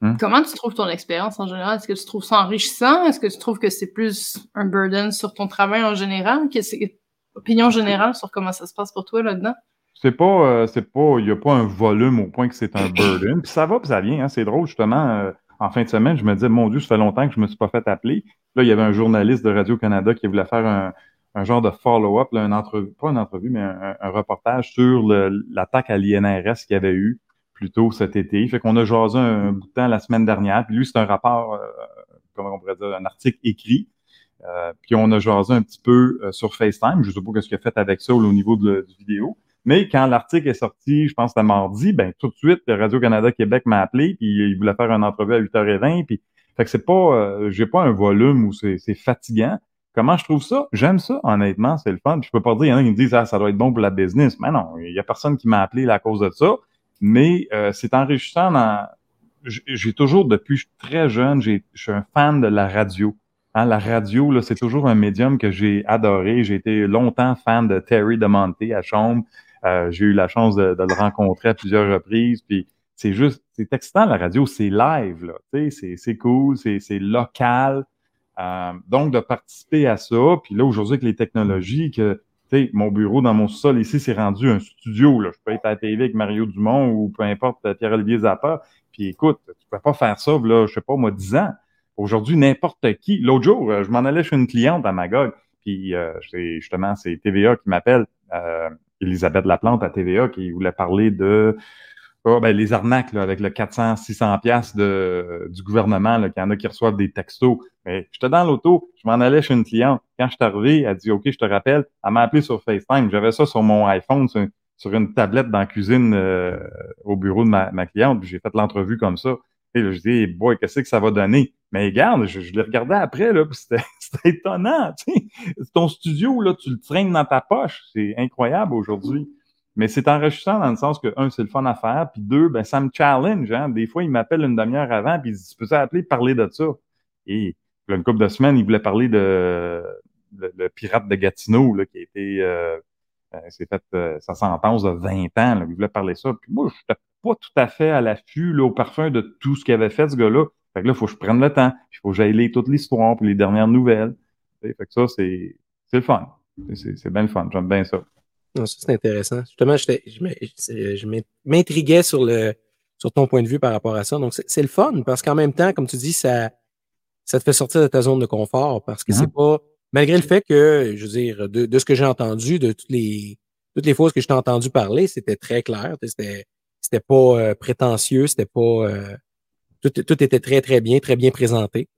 Hmm. Comment tu trouves ton expérience en général? Est-ce que tu trouves ça enrichissant? Est-ce que tu trouves que c'est plus un burden sur ton travail en général? Qu'est-ce que- opinion générale sur comment ça se passe pour toi là-dedans? C'est pas, euh, c'est pas, il y a pas un volume au point que c'est un burden. Puis ça va, puis ça vient. Hein, c'est drôle justement. euh, en fin de semaine, je me disais, mon Dieu, ça fait longtemps que je me suis pas fait appeler. Là, il y avait un journaliste de Radio Canada qui voulait faire un, un genre de follow-up, là, une entrevue, pas une entrevue, mais un, un reportage sur le- l'attaque à l'INRS qu'il y avait eu plus tôt cet été. Fait qu'on a jasé un, bout de temps la semaine dernière. Puis lui, c'est un rapport, euh, comment on pourrait dire, un article écrit. Euh, puis on a jasé un petit peu euh, sur FaceTime. Je sais pas ce qu'il a fait avec ça au niveau de, la- du vidéo. Mais quand l'article est sorti, je pense que mardi, ben tout de suite, Radio-Canada Québec m'a appelé, puis il voulait faire une entrevue à 8h20. Puis, fait que c'est pas, euh, j'ai pas un volume où c'est fatigant. Comment je trouve ça? J'aime ça, honnêtement, c'est le fun. Puis je peux pas dire, il y en a qui me disent, ah, ça doit être bon pour la business. Mais non, il y a personne qui m'a appelé à cause de ça. Mais euh, c'est enrichissant dans. J'ai toujours, depuis très jeune, je suis un fan de la radio. Hein, la radio, là, c'est toujours un médium que j'ai adoré. J'ai été longtemps fan de Terry DeMonte à Chaume. Euh, j'ai eu la chance de, de le rencontrer à plusieurs reprises. Puis c'est juste, c'est excitant la radio, c'est live, là. C'est, cool, c'est, local. Euh, donc de participer à ça. Puis là aujourd'hui avec les technologies, que mon bureau dans mon sol ici c'est rendu un studio. Là. Je peux être à la TV avec Mario Dumont ou peu importe Pierre-Olivier Zappa. Puis écoute, tu peux pas faire ça, là, je sais pas moi, 10 ans. Aujourd'hui, n'importe qui. L'autre jour, euh, je m'en allais chez une cliente à Magog, puis euh, justement, c'est TVA qui m'appelle, euh, Elisabeth Laplante à TVA, qui voulait parler de oh, ben, les arnaques là, avec le 400, 600 pièces de du gouvernement, là, qu'il y en a qui reçoivent des textos. Mais j'étais dans l'auto, je m'en allais chez une cliente. Quand je suis arrivé, elle dit OK, je te rappelle. Elle m'a appelé sur FaceTime. J'avais ça sur mon iPhone, sur, une tablette dans la cuisine euh, au bureau de ma, ma cliente. J'ai fait l'entrevue comme ça. Et là, je dis, boy, qu'est-ce que ça va donner? Mais regarde, je, je l'ai regardé après, là, c'était étonnant. Ton studio, là, tu le traînes dans ta poche. C'est incroyable aujourd'hui. Mais c'est enrichissant dans le sens que, un, c'est le fun à faire, puis deux, ben, ça me challenge. Hein. Des fois, il m'appelle une demi-heure avant, puis il dit, tu appeler parler de ça? Et là, une couple de semaines, il voulait parler de le, le pirate de Gatineau, là, qui a été euh, euh, s'est fait euh, sa sentence de 20 ans. Là, il voulait parler ça. Puis moi, pas tout à fait à l'affût, au parfum de tout ce qu'il avait fait, ce gars-là. Fait que là, il faut que je prenne le temps. Il faut que j'aille lire toute l'histoire, puis les dernières nouvelles. Fait que ça, c'est le fun. C'est bien le fun. J'aime bien ça. Non, ça, c'est intéressant. Justement, je m'intriguais sur le sur ton point de vue par rapport à ça. Donc, c'est le fun parce qu'en même temps, comme tu dis, ça, ça te fait sortir de ta zone de confort parce que c'est pas, malgré le fait que, je veux dire, de, de ce que j'ai entendu, de toutes les, toutes les fois que je t'ai entendu parler, c'était très clair. C'était, c'était pas euh, prétentieux, c'était pas, euh, tout, tout était très, très bien, très bien présenté.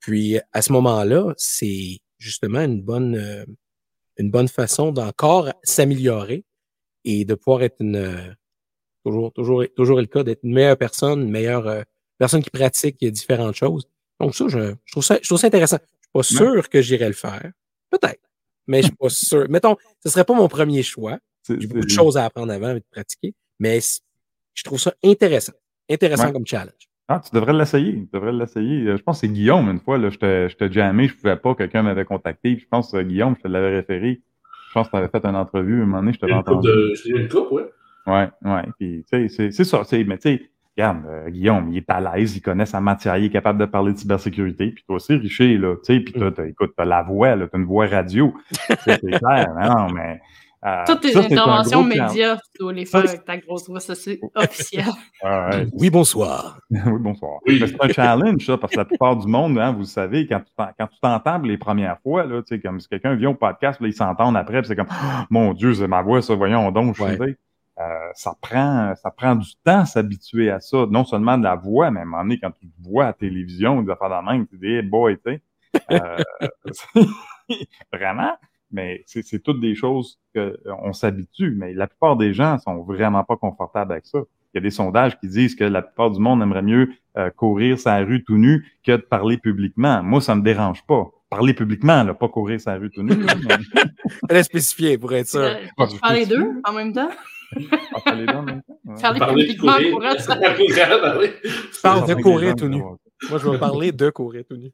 Puis, à ce moment-là, c'est justement une bonne, euh, une bonne façon d'encore s'améliorer et de pouvoir être une, toujours, toujours, toujours le cas d'être une meilleure personne, une meilleure euh, personne qui pratique différentes choses. Donc ça, je, je trouve ça, je trouve ça intéressant. Je suis pas sûr que j'irais le faire. Peut-être. Mais je suis pas sûr. Mettons, ce serait pas mon premier choix. J'ai beaucoup de choses à apprendre avant et de pratiquer. Mais je trouve ça intéressant. Intéressant Ouais. comme challenge. Ah, tu devrais l'essayer. Tu devrais l'essayer. Euh, Je pense que c'est Guillaume, une fois, là, je te, je te jammé, je pouvais pas, quelqu'un m'avait contacté. Puis je pense que Guillaume, je te l'avais référé. Je pense que tu avais fait une entrevue, à un moment donné, je Une coupe entendu. de. Une coupe, ouais. Ouais, ouais. Puis, tu sais, c'est- ça. Mais tu sais, regarde, euh, Guillaume, il est à l'aise, il connaît sa matière, il est capable de parler de cybersécurité. Puis toi aussi, Richer, là, tu sais, puis toi, t'as- écoute, t'as la voix, là, t'as une voix radio. C'est clair, non, mais... euh, Toutes tes ça, interventions médias, tu dois les faire avec ta grosse voix, ça c'est officiel. Ah. Oui, bonsoir. oui, bonsoir. Oui. Mais c'est un challenge, ça, parce que la plupart du monde, hein, vous le savez, quand tu t'entends les premières fois, là, tu sais, comme si quelqu'un vient au podcast, là, ils s'entendent après, puis c'est comme Ah, Mon Dieu, c'est ma voix, ça, voyons donc, je Ouais. sais. Euh, ça prend ça prend du temps s'habituer à ça. Non seulement de la voix, mais à un moment donné, quand tu te vois à la télévision, des affaires de même, tu dis hey boy, tu sais. Euh, vraiment. Mais c'est c'est toutes des choses qu'on s'habitue. Mais la plupart des gens sont vraiment pas confortables avec ça. Il y a des sondages qui disent que la plupart du monde aimerait mieux euh, courir sa rue tout nu que de parler publiquement. Moi, ça me dérange pas. Parler publiquement, là, pas courir sa rue tout nu. Fallait spécifier pour être sûr. Euh, Tu parles les deux en même temps? Parler là en même temps? Ouais. Parler Parler de publiquement courir. elle. Parle de courir tout nu. Moi, je vais parler de courir tout nu.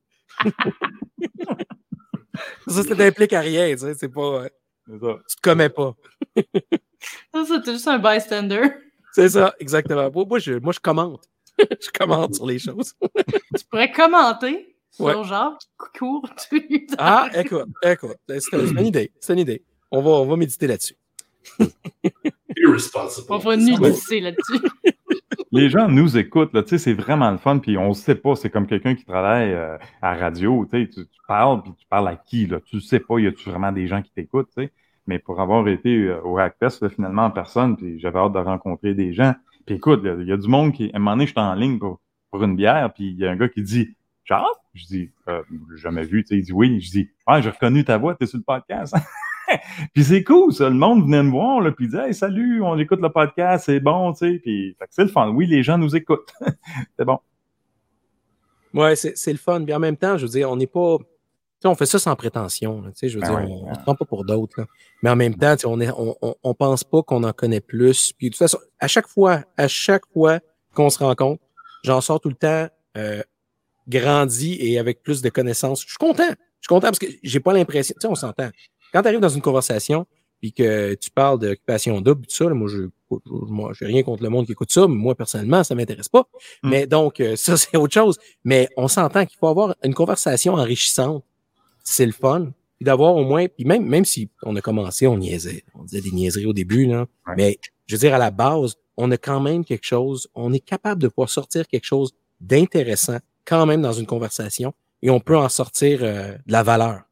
ça, ça t'implique à rien, tu sais, c'est pas... euh, C'est ça. Tu te commets pas. Ça, c'était juste un bystander. C'est ça, exactement. Moi, moi, je, moi, je commente. je commente sur les choses. Tu pourrais commenter sur Ouais. genre qui court tout nu. Ah, écoute, écoute, c'est c'est une idée, c'est une idée. On va, on va méditer là-dessus. Irresponsible. On va nudiser là-dessus. Les gens nous écoutent, là, tu sais, c'est vraiment le fun, puis on ne sait pas, c'est comme quelqu'un qui travaille euh, à radio, tu sais, tu, tu parles, puis tu parles à qui, là, tu sais pas, y a-tu vraiment des gens qui t'écoutent, tu sais, mais pour avoir été euh, au Hackfest, finalement, en personne, puis j'avais hâte de rencontrer des gens, puis écoute, il y, a du monde qui, à un moment donné, j'étais en ligne pour, pour une bière, puis il y a un gars qui dit, Charles? Je dis, euh, jamais vu, tu sais, il dit oui, je dis, ah, j'ai reconnu ta voix, t'es sur le podcast. puis c'est cool, ça. Le monde venait me voir, là, puis il dit, hey, salut, on écoute le podcast, c'est bon, tu sais. Puis, c'est le fun. Oui, les gens nous écoutent. c'est bon. Ouais, c'est c'est le fun. Puis en même temps, je veux dire, on n'est pas. tu sais, on fait ça sans prétention. là, tu sais, je veux Ben dire, ouais, on ouais. ne se prend pas pour d'autres. là. Mais en même temps, tu sais, on on, on, on pense pas qu'on en connaît plus. Puis de toute façon, à chaque fois, à chaque fois qu'on se rencontre, j'en sors tout le temps euh, grandi et avec plus de connaissances. Je suis content. Je suis content parce que j'ai pas l'impression. Tu sais, on s'entend. Quand tu arrives dans une conversation puis que tu parles d'occupation double, tout ça, là, moi, je moi, j'ai rien contre le monde qui écoute ça, mais moi, personnellement, ça m'intéresse pas. Mm. Mais donc, euh, ça, c'est autre chose. Mais on s'entend qu'il faut avoir une conversation enrichissante. C'est le fun. Puis d'avoir au moins, puis même, même si on a commencé, on niaisait. On disait des niaiseries au début, là. Ouais. Mais je veux dire, à la base, on a quand même quelque chose, on est capable de pouvoir sortir quelque chose d'intéressant quand même dans une conversation et on peut en sortir euh, de la valeur.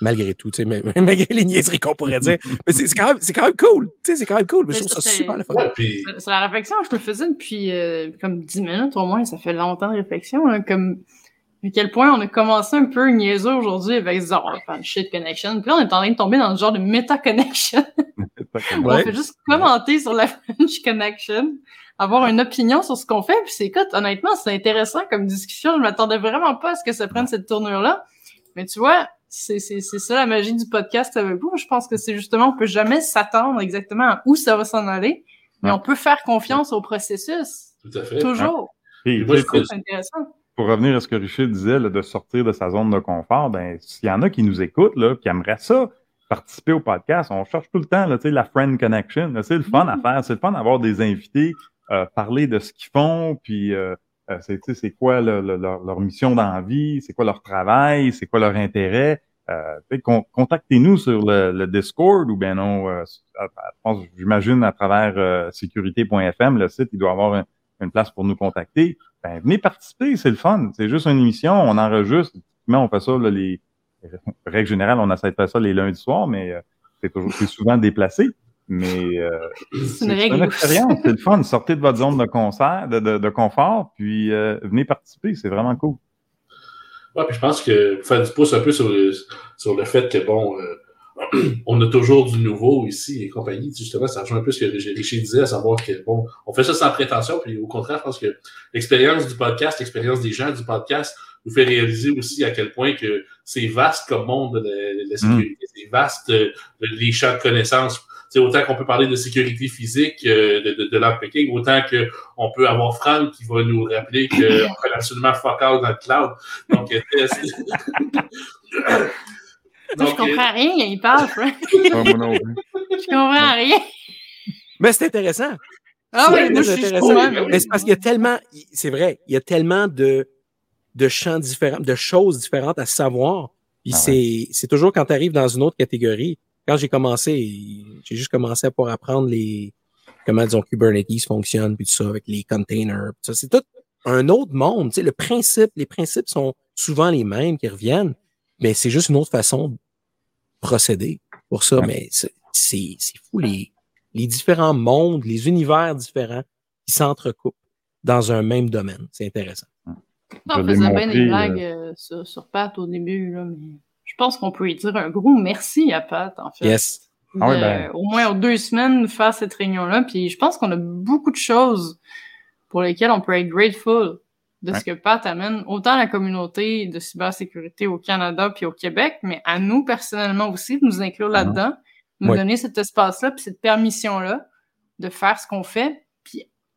Malgré tout, tu sais, mais- malgré les niaiseries qu'on pourrait dire. Mais c'est c'est quand, même- c'est quand même cool. Tu sais, c'est quand même cool. Mais je trouve ça c'est- super le fun. Ouais, puis C'est- la réflexion que je me faisais depuis euh, comme 10 minutes au moins. Ça fait longtemps de réflexion. hein, comme à quel point on a commencé un peu niaiseux aujourd'hui avec genre de shit connection. Puis là, on est en train de tomber dans le genre de meta-connection. Ouais. On fait juste commenter sur la French Connection, avoir une opinion sur ce qu'on fait. Puis c'est écoute, honnêtement, c'est intéressant comme discussion. Je m'attendais vraiment pas à ce que ça prenne cette tournure-là. Mais tu vois, c'est, c'est, c'est ça la magie du podcast avec vous. Je pense que c'est justement, on peut jamais s'attendre exactement à où ça va s'en aller, mais Ouais. on peut faire confiance au processus. tout à fait. Toujours. Moi, je C'est intéressant. pour revenir à ce que Richard disait, là, de sortir de sa zone de confort, ben, s'il y en a qui nous écoutent, là, qui aimeraient ça, participer au podcast, on cherche tout le temps, là, tu sais, la friend connection. là, C'est le fun à faire. C'est le fun d'avoir des invités, euh, parler de ce qu'ils font, puis euh, euh, c'est, c'est quoi le- le- leur, leur mission dans la vie, c'est quoi leur travail, c'est quoi leur intérêt? Euh, contactez-nous sur le, le Discord ou ben non, euh, j'imagine à travers euh, sécurité.fm, le site, il doit avoir un- une place pour nous contacter. Ben, venez participer, c'est le fun. C'est juste une émission, on enregistre. On fait ça, là, les règles générales, on essaie de faire ça les lundis soirs, mais euh, c'est toujours c'est souvent déplacé. Mais euh, C'est une une expérience, c'est le fun. Sortez de votre zone de concert, de, de, de confort, puis euh, venez participer, c'est vraiment cool. Ouais, puis je pense que faire du pouce un peu sur le, sur le fait que, bon, euh, on a toujours du nouveau ici et compagnie. Justement, ça rejoint un peu ce que Richie disait, à savoir que, bon, on fait ça sans prétention, puis au contraire, je pense que l'expérience du podcast, l'expérience des gens du podcast nous fait réaliser aussi à quel point que c'est vaste comme monde de la, de la sécurité, c'est vaste euh, les champs de connaissances. C'est autant qu'on peut parler de sécurité physique, euh, de, de, de autant que on peut avoir Franck qui va nous rappeler qu'on fait absolument fuck all dans le cloud. Donc, euh, c'est- je Donc, euh, comprends rien, il parle, Frank. Plus. Je comprends rien. Mais c'est intéressant. Ah C'est oui, suis intéressant. mais c'est parce qu'il y a tellement, c'est vrai, il y a tellement de, de champs différents, de choses différentes à savoir. Puis Ah c'est, c'est toujours quand tu arrives dans une autre catégorie. Quand j'ai commencé, j'ai juste commencé à pouvoir apprendre les, comment disons Kubernetes fonctionne, puis tout ça, avec les containers. ça, c'est tout un autre monde. Tu sais, le principe, les principes sont souvent les mêmes qui reviennent, mais c'est juste une autre façon de procéder pour ça. Ouais. Mais c'est, c'est, c'est fou les, les différents mondes, les univers différents qui s'entrecoupent dans un même domaine. C'est intéressant. On faisait bien des euh, blagues euh, sur, sur Pat au début, là, mais je pense qu'on peut lui dire un gros merci à Pat, en fait. Yes. Ah ouais, de- ben. au moins deux semaines faire cette réunion-là. Puis je pense qu'on a beaucoup de choses pour lesquelles on peut être grateful de ce que Pat amène, autant à la communauté de cybersécurité au Canada puis au Québec, mais à nous personnellement aussi, de nous inclure là-dedans, nous donner cet espace-là puis cette permission-là de faire ce qu'on fait.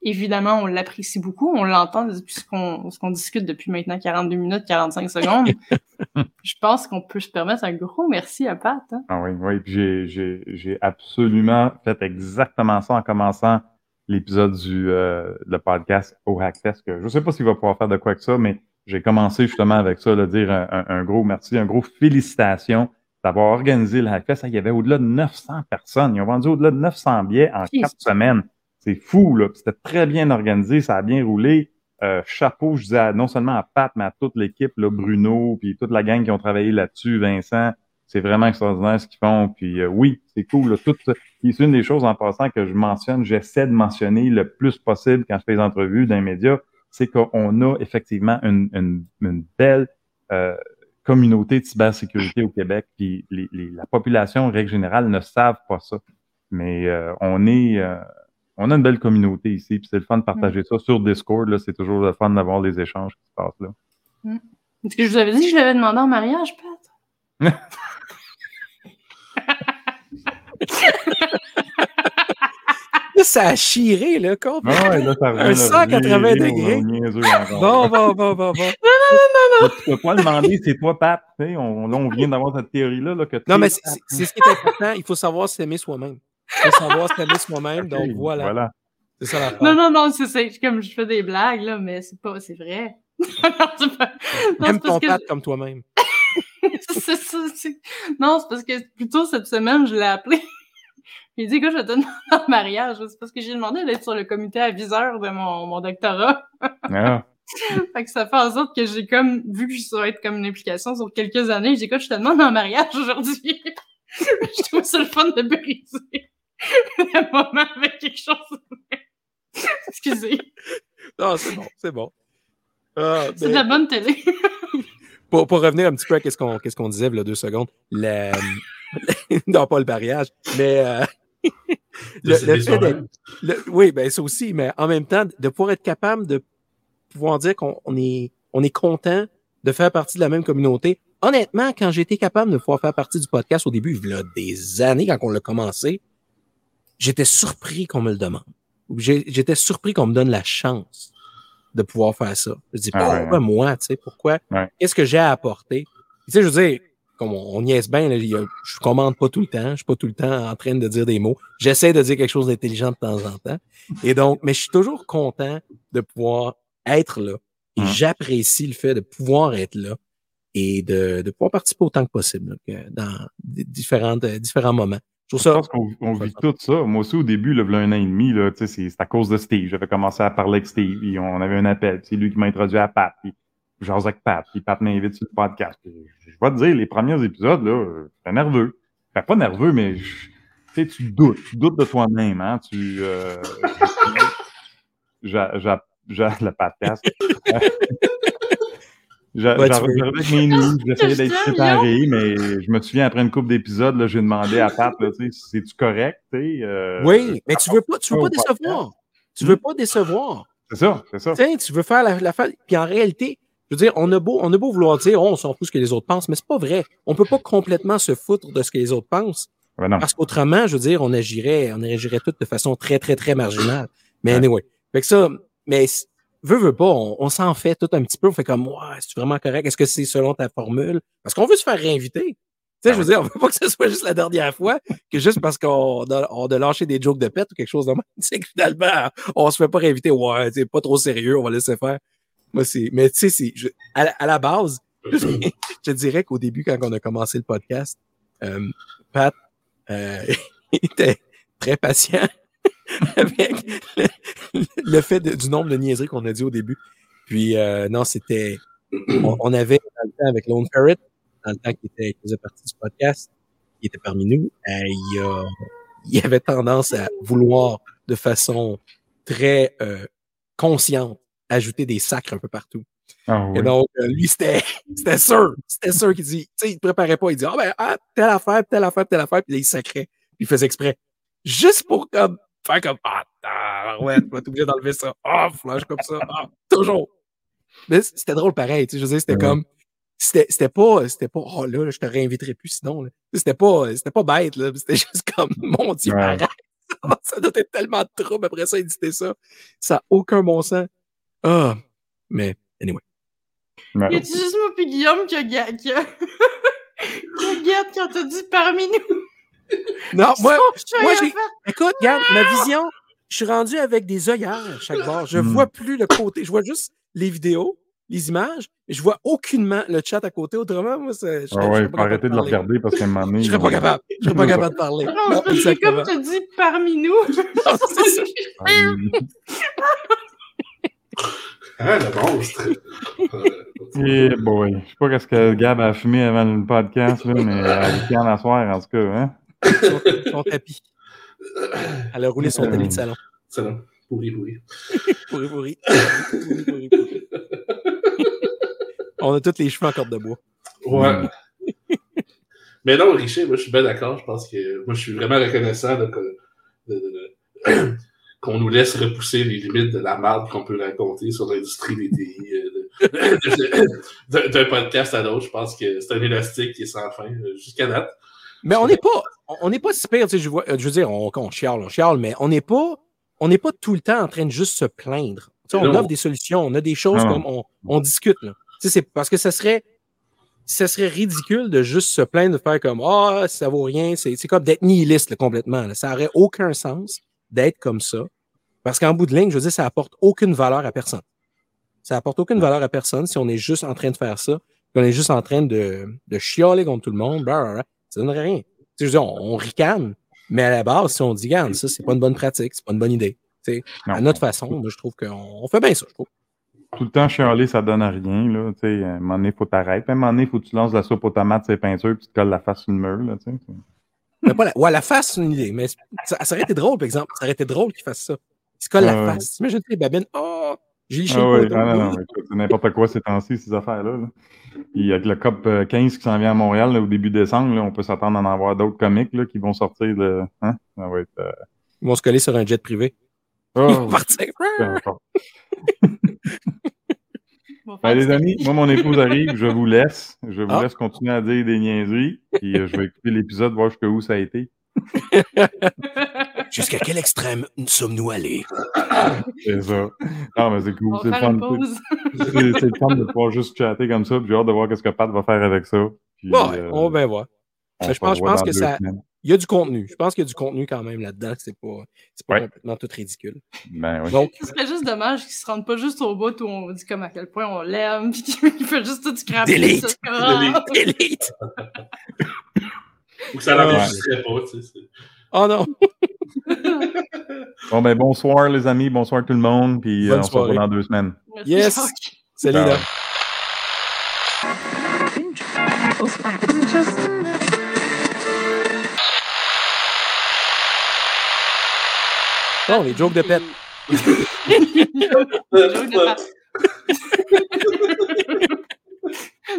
Évidemment, on l'apprécie beaucoup, on l'entend depuis ce qu'on ce qu'on discute depuis maintenant 42 minutes, 45 secondes. Je pense qu'on peut se permettre un gros merci à Pat. hein. Ah oui, oui. Puis j'ai, j'ai, j'ai absolument fait exactement ça en commençant l'épisode du euh, le podcast au Hackfest. Que je sais pas s'il va pouvoir faire de quoi que ça, mais j'ai commencé justement avec ça, là, dire un, un- un gros merci, un gros félicitations d'avoir organisé le Hackfest. Il y avait au-delà de 900 personnes. Ils ont vendu au-delà de 900 billets en quatre semaines. C'est fou, là. C'était très bien organisé, ça a bien roulé. Euh, chapeau, je disais non seulement à Pat, mais à toute l'équipe, là, Bruno, puis toute la gang qui ont travaillé là-dessus, Vincent. C'est vraiment extraordinaire ce qu'ils font. Puis euh, oui, c'est cool. Là, tout, c'est une des choses en passant que je mentionne, j'essaie de mentionner le plus possible quand je fais des entrevues dans les médias, c'est qu'on a effectivement une, une, une belle euh, communauté de cybersécurité au Québec. Puis les, les- la population, en règle générale, ne savent pas ça. Mais euh, on est euh, on a une belle communauté ici, puis c'est le fun de partager ça sur Discord. Là, c'est toujours le fun d'avoir les échanges qui se passent là. Est-ce que je vous avais dit que je l'avais demandé en mariage, Pat? Ça a chiré, là, con. Ah ouais, là, ça revient, Un là, 180 virer degrés. Bon, bon, bon, bon, bon. Là, Tu peux pas demander, c'est toi, sais, on, là, on vient d'avoir cette théorie-là. Là, que Non, mais c'est c'est ce qui est important. Il faut savoir s'aimer soi-même. Faut savoir s'aimer soi-même. Donc, Ok, voilà. C'est ça la Non, non, non, c'est c'est comme je fais des blagues, là, mais c'est pas, c'est vrai. non, c'est pas- non, c'est Aime parce ton que comme toi-même. c'est ça, c'est- Non, c'est parce que plutôt cette semaine, je l'ai appelé. Il dit, écoute, je te demander en mariage. C'est parce que j'ai demandé d'être sur le comité aviseur de mon, mon doctorat. Ah, Fait que ça fait en sorte que j'ai comme, vu que ça va être comme une implication sur quelques années, j'ai dit, écoute, je te demande en mariage aujourd'hui. je trouve ça le fun de briser le moment avec quelque chose. Excusez. Non, c'est bon, c'est bon. Ah, C'est mais de la bonne télé. pour, pour revenir un petit peu à qu'est-ce qu'on qu'est-ce qu'on disait, là, deux secondes. Le... non, pas le mariage, mais euh, le, fait. Le- oui, ben ça aussi, mais en même temps, de pouvoir être capable de pouvoir dire qu'on on est, on est content de faire partie de la même communauté. Honnêtement, quand j'ai été capable de pouvoir faire partie du podcast au début, il y a des années, quand on l'a commencé, j'étais surpris qu'on me le demande. J'étais surpris qu'on me donne la chance de pouvoir faire ça. Je dis, Ah ouais, pourquoi moi, tu sais, pourquoi? Ouais. Qu'est-ce que j'ai à apporter? Tu sais, je veux dire, comme on, on niaise bien, là, y je commande pas tout le temps, je suis pas tout le temps en train de dire des mots. J'essaie de dire quelque chose d'intelligent de temps en temps. Et donc, mais je suis toujours content de pouvoir être là. Et Hum. j'apprécie le fait de pouvoir être là et de, de pouvoir participer autant que possible là, dans différentes, euh, différents moments. Je ça. pense qu'on on vit tout ça. Moi aussi, au début, là, un an et demi, c'est à cause de Steve. J'avais commencé à parler avec Steve, puis on avait un appel. C'est lui qui m'a introduit à Pat, puis j'ose avec Pat, puis Pat m'invite sur le podcast. Puis je vais te dire, les premiers épisodes, là, j'étais nerveux. Enfin, pas nerveux, mais je- tu doutes. Tu doutes de toi-même, hein. Tu... Euh, j'a- j'a- le podcast. Ouais, veux. avec mes news, j'essayais d'être préparé, mais je me souviens, après une couple d'épisodes, là, j'ai demandé à Pat, là, tu sais, c'est-tu correct, tu sais? euh, Oui, mais tu veux pas, tu veux pas décevoir. Tu veux pas décevoir. C'est ça, c'est ça. Tiens, tu veux faire la, la fa- Puis en réalité, je veux dire, on a beau, on a beau vouloir dire, oh, on s'en fout ce que les autres pensent, mais c'est pas vrai. On peut pas complètement se foutre de ce que les autres pensent. Ben non. Parce qu'autrement, je veux dire, on agirait, on agirait tout de façon très, très, très marginale. Mais Ouais. anyway. Fait que ça, mais veut, veut pas, on, on s'en fait tout un petit peu. On fait comme, ouais, c'est vraiment correct. Est-ce que c'est selon ta formule? Parce qu'on veut se faire réinviter. Tu sais, Ah je veux dire, on veut pas que ce soit juste la dernière fois, que juste parce qu'on a, on a lâché des jokes de pète ou quelque chose de même. C'est que finalement, on se fait pas réinviter. Ouais, c'est pas trop sérieux, on va laisser faire. Moi, c'est, mais tu sais, je- à, la- à la base, je te dirais qu'au début, quand on a commencé le podcast, euh, Pat euh, était très patient avec le, le fait de- du nombre de niaiseries qu'on a dit au début. Puis, euh, non, c'était. On, on avait dans le temps avec Lone Ferret, dans le temps qu'il était, faisait partie du podcast, il était parmi nous. euh, il, a- il avait tendance à vouloir de façon très euh, consciente ajouter des sacres un peu partout. Ah oui. Et donc, lui, c'était, sûr. C'était sûr qu'il dit, tu sais, il préparait pas. Il dit, ah ben, ah, telle affaire, telle affaire, telle affaire. Puis là, il sacrait il faisait exprès. Juste pour comme, faire comme, ah, ouais, tu vas obligé d'enlever ça. Ah, flash comme ça. Ah, toujours. Mais c'était drôle pareil, tu sais, je veux dire, c'était Ouais. comme, c'était c'était pas, c'était pas, oh là, là, je te réinviterai plus sinon, là. C'était pas, c'était pas bête, là. C'était juste comme, mon Dieu, Ouais. arrête. ça doit être tellement de trouble après ça, éditer ça. Ça n'a aucun bon sens. Ah, mais, anyway. Ouais. Y a-tu juste moi puis Guillaume qui a, qui a... qui a Guette quand t'as dit parmi nous? Non, moi, Je suis moi, j'ai-. Écoute, regarde, ma vision, je suis rendu avec des œillères chaque bord. Je Hmm. vois plus le côté. Je vois juste les vidéos, les images, mais je vois aucunement le chat à côté. Autrement, moi, c'est- je Ah ouais, faut arrêter de le regarder parce qu'à un moment donné. Je serais pas capable. Je serais pas capable de parler. Non, parce que comme t'as dit parmi nous. Non, c'est ça. Hein, le monstre. Eh boy, je sais pas qu'est-ce que Gab a fumé avant le podcast, là, mais elle est en soir, en tout cas, hein? Son, son tapis. Elle a roulé son tapis de salon. C'est là. Pourri, pourri. Pourri, pourri. Pourri, pourri, pourri. On a tous les cheveux en corde de bois. Ouais. Mais non, Richard, moi, je suis bien d'accord. Je pense que moi, je suis vraiment reconnaissant qu'on nous laisse repousser les limites de la marde qu'on peut raconter sur l'industrie des TI. euh, D'un podcast à l'autre, je pense que c'est un élastique qui est sans fin euh, jusqu'à date. Mais on n'est pas, on n'est pas si pire, tu sais, je, vois- je veux dire, on, on chiale, on chiale, mais on n'est pas, on n'est pas tout le temps en train de juste se plaindre. Tu sais, on offre des solutions, on a des choses comme on, on discute. Là. Tu sais, c'est parce que ça serait, ça serait ridicule de juste se plaindre, de faire comme ah ça vaut rien, c'est c'est comme d'être nihiliste là, complètement. là. Ça aurait aucun sens d'être comme ça, parce qu'en bout de ligne, je veux dire, ça apporte aucune valeur à personne. Ça apporte aucune valeur à personne si on est juste en train de faire ça, qu'on est juste en train de, de chialer contre tout le monde. Ça donnerait rien. Tu sais, je veux dire, on, on ricane, mais à la base, si on dit, garde, ça, c'est pas une bonne pratique, c'est pas une bonne idée. À notre façon, moi, je trouve qu'on on fait bien ça, je trouve. Tout le temps chialer, ça donne à rien, là. À un moment donné, faut t'arrêter. À un moment donné, faut que tu lances de la soupe aux tomates, ces peintures, puis tu te colles la face sur le mur, là, tu sais. Mais pas la, ouais, la face, c'est une idée, mais ça, ça aurait été drôle, par exemple. Ça aurait été drôle qu'il fasse ça. Il se colle la face. Imagine les babines. Oh, j'ai liché Ah le oui, poteau. non, non, non, écoute, c'est n'importe quoi ces temps-ci, ces affaires-là. Là. Puis avec le COP euh, 15 qui s'en vient à Montréal là, au début décembre, là, on peut s'attendre à en avoir d'autres comiques là, qui vont sortir de. Hein? Ça va être. euh, Ils vont se coller sur un jet privé. Ils Oh, vont partir. Ben, les amis, moi, mon épouse arrive, je vous laisse. Je vous Ah. laisse continuer à dire des niaiseries. Puis euh, je vais écouter l'épisode, voir jusqu'où ça a été. Jusqu'à quel extrême sommes-nous allés? C'est ça. Non, mais c'est cool. C'est le fun. de pouvoir juste chatter comme ça. Puis j'ai hâte de voir ce que Pat va faire avec ça. Puis, Bon, euh, on va voir. on je se pense- je que ça- semaines. Il y a du contenu. Je pense qu'il y a du contenu quand même là-dedans. C'est pas, c'est pas Ouais. complètement tout ridicule. Ben oui. Donc, Ce serait juste dommage qu'ils se rendent pas juste au bout où on dit comme à quel point on l'aime, pis qu'il fait juste tout scraper. Delete. ça. Ah! élite! Ou que ça Ouais. l'enregistrait pas, tu sais. Oh non! Bon, ben bonsoir, les amis. Bonsoir tout le monde. Puis euh, Bonne on se revoit soirée. dans deux semaines. Merci, Yes. Salut là! Bon, les jokes de pète.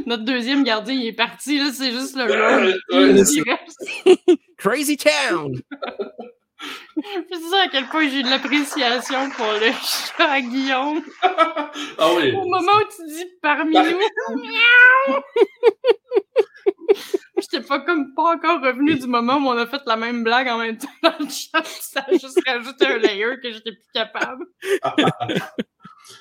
Notre deuxième gardien, il est parti, là, c'est juste le rôle. Crazy Town! C'est ça à quel point j'ai de l'appréciation pour le chat à Guillaume. Ah oui. Au moment où tu dis parmi nous, miaou! J'étais pas comme pas encore revenu du moment où on a fait la même blague en même temps dans le chat. Ça a juste rajouté un layer que j'étais plus capable.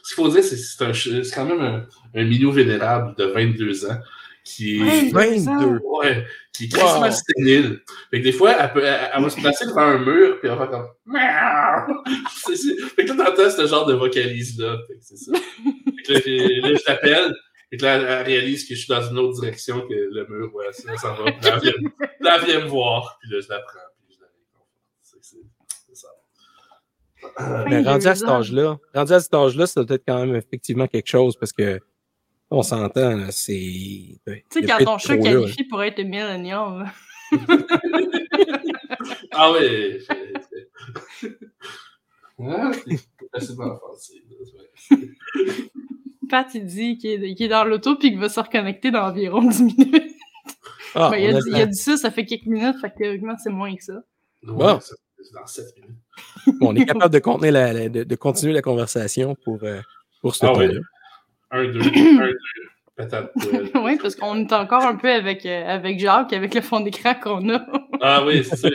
Ce qu'il faut dire, c'est que c'est quand même un, un minou vénérable de 22 ans qui est, 22. ouais, qui est Wow. quasiment stérile. Fait que des fois, elle, peut, elle, elle va se placer devant un mur, puis elle va faire comme Miaou! C'est- c'est- Fait que là, t'entends ce genre de vocalise-là. Fait que c'est ça. Fait que là, j'ai- là, je l'appelle. Fait que là, elle, réalise que je suis dans une autre direction que le mur. Ouais, ça, ça va. Puis là, elle vient, là, elle vient me voir, puis là, je la prends, puis je la. C'est c'est- c'est ça. Mais rendu à 22 cet âge-là, rendu à cet âge-là, ça doit être quand même effectivement quelque chose parce que on s'entend, là, c'est. Tu sais, quand ton chat qualifie pour être millénial, là. Ah oui. c'est- Ah, facilement offensif. Pat, il dit qu'il est, qu'il est dans l'auto puis qu'il va se reconnecter dans environ 10 minutes. Ah, Ben, il, a a dit, le il a temps. dit ça, ça fait quelques minutes, fait que théoriquement, c'est moins que ça. Ouais, c'est dans 7 minutes. Bon, on est capable de, contenir la, la- de, de continuer la conversation pour, euh, pour ce Ah oui. Temps-là. 1, 2, 1, 2, patate. euh, oui, parce qu'on est encore un peu avec, euh, avec Jacques, avec le fond d'écran qu'on a. Ah oui, c'est ça.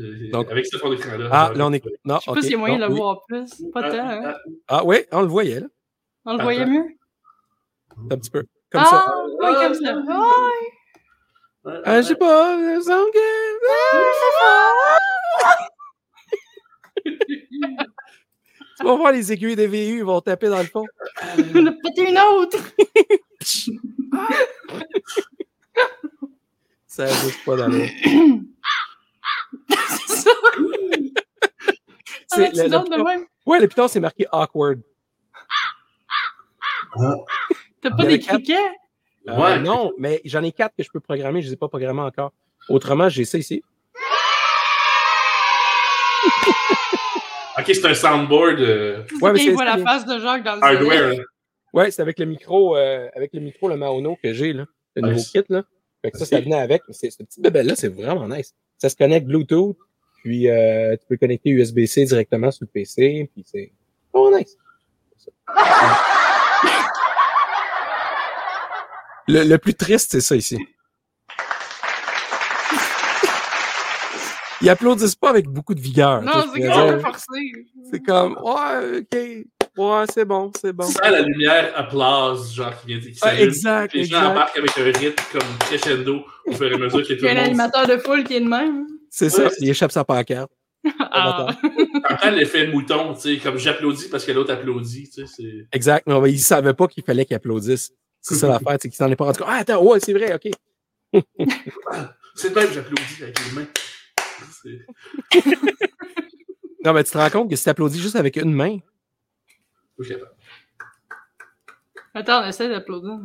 Euh, Donc- Avec ce fond d'écran-là. Ah, genre, là, on est. Non, Je sais ok, pas s'il y a moyen de le oui. voir plus. Pas Ah, tant, hein? ah, Ah, oui, on le voyait, là. On le voyait mieux? Un petit peu. Comme ah, ça. oui, comme ça. Ouais. ah, Ah, je sais pas. me semble que- Tu vas voir les aiguilles des VU, ils vont taper dans le fond. On a pété une autre! Ça bouge pas dans le. c'est ça! C'est- Ah, le- de même? Ouais, le piton, c'est marqué awkward. T'as Il y pas des criquets? Euh, Ouais. non, mais j'en ai quatre que je peux programmer, je ne les ai pas programmés encore. Autrement, j'ai ça ici. Ok, c'est un soundboard euh, C'est Ouais, mais c'est- voit la face de Jacques dans le hardware. là. Ouais, c'est avec le micro, euh, avec le micro, le Maono que j'ai, là. Le nouveau Nice. kit, là. Fait que ça, ça venait avec. C'est, ce petit bébé-là, c'est vraiment nice. Ça se connecte Bluetooth, puis euh, tu peux connecter USB-C directement sur le PC, puis c'est oh nice. Le, le plus triste, c'est ça ici. Ils applaudissent pas avec beaucoup de vigueur. Non, c'est comme forcé. C'est comme, ouais, ok, ouais, c'est bon, c'est bon. Tu sens la lumière applause, genre qui vient qui s'allume. exact, Les gens embarquent avec un rythme comme crescendo au fur et à mesure que tout Il y a le un monde. animateur de foule qui est de même. C'est ça, il échappe sa pancarte. Ah. T'entends l'effet mouton, tu sais, comme j'applaudis parce que l'autre applaudit, tu sais. Exact, mais il savait pas qu'il fallait qu'il applaudisse. C'est ça l'affaire, c'est qu'il s'en est pas rendu compte. Ah, attends, ouais, c'est vrai, ok. C'est de même que j'applaudis avec les mains. Non, mais tu te rends compte que si tu applaudis juste avec une main, Je. Attends, on essaie d'applaudir.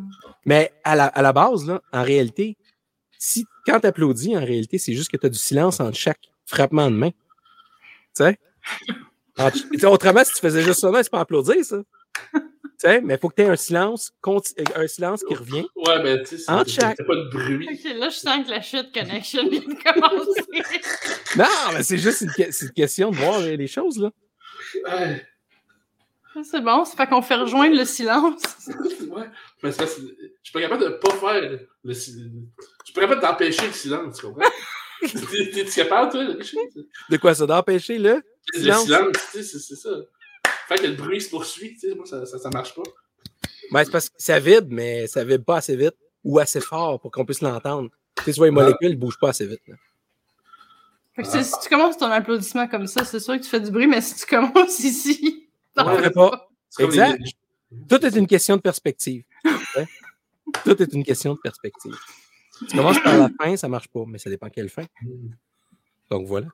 mais à la, à la base, là, en réalité, si quand tu applaudis, en réalité, c'est juste que tu as du silence entre chaque frappement de main. Tu sais? En- tu sais, Autrement, si tu faisais juste ça, c'est pas applaudir, ça. Tu sais, mais il faut que tu aies un silence, conti- un silence qui revient. Ouais, mais tu sais, En c'est chaque- pas de bruit. Là, je sens que la shit connection vient de commencer. Non, mais c'est juste une, que- c'est une question de voir les choses, là. Ouais. C'est bon, ça fait qu'on fait rejoindre le silence. ouais. Mais je suis pas capable de pas faire le silence. Je suis pas capable d'empêcher le silence, tu comprends? T'es- T'es-tu capable, toi? De quoi ça? D'empêcher le. Le Silence? silence, tu sais, c'est ça. Fait que le bruit se poursuit, tu sais, moi, ça, ça, ça marche pas. Ben, c'est parce que ça vibre, mais ça vibre pas assez vite ou assez fort pour qu'on puisse l'entendre. Tu sais, tu vois, les molécules ne bougent pas assez vite. là. Fait que c'est- si tu commences ton applaudissement comme ça, c'est sûr que tu fais du bruit, mais si tu commences ici, t'en On fais pas. Exact. les- Tout est une question de perspective. Ouais. Tout est une question de perspective. Tu commences par la fin, ça marche pas, mais ça dépend quelle fin. Donc voilà.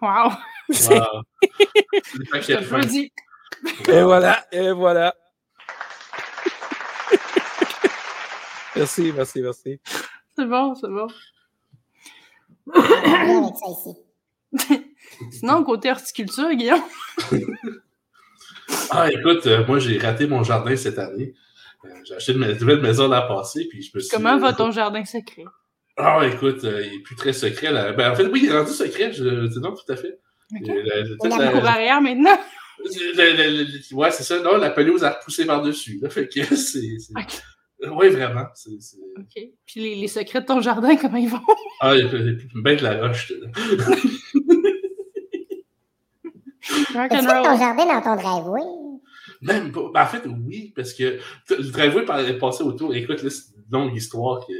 Wow! Wow. C'est pas Je quelle fin. Dis. Et voilà, et voilà. merci, merci, merci. C'est bon, c'est bon. Sinon, côté horticulture, Guillaume, Ah, écoute, euh, moi, j'ai raté mon jardin cette année. Euh, j'ai acheté une ma- nouvelle maison l'an passé, puis je me suis... comment va ton jardin secret? Ah, écoute, euh, il est plus très secret, là. Ben, en fait, oui, il est rendu secret, je... non, tout à fait. Ok. Euh, la- toute On a la- Cour arrière maintenant? Le- le- le- ouais, c'est ça. Non, la pelouse a repoussé par-dessus, là. Fait que c'est... c'est- Oui, vraiment. OK. Puis les, les secrets de ton jardin, comment ils vont? Ah, il y a bien de la roche, là. Rock As-tu ton jardin dans ton driveway? Même pas. Ben, en fait, oui, parce que le driveway par- est passé autour. Écoute, là, c'est une longue histoire qui,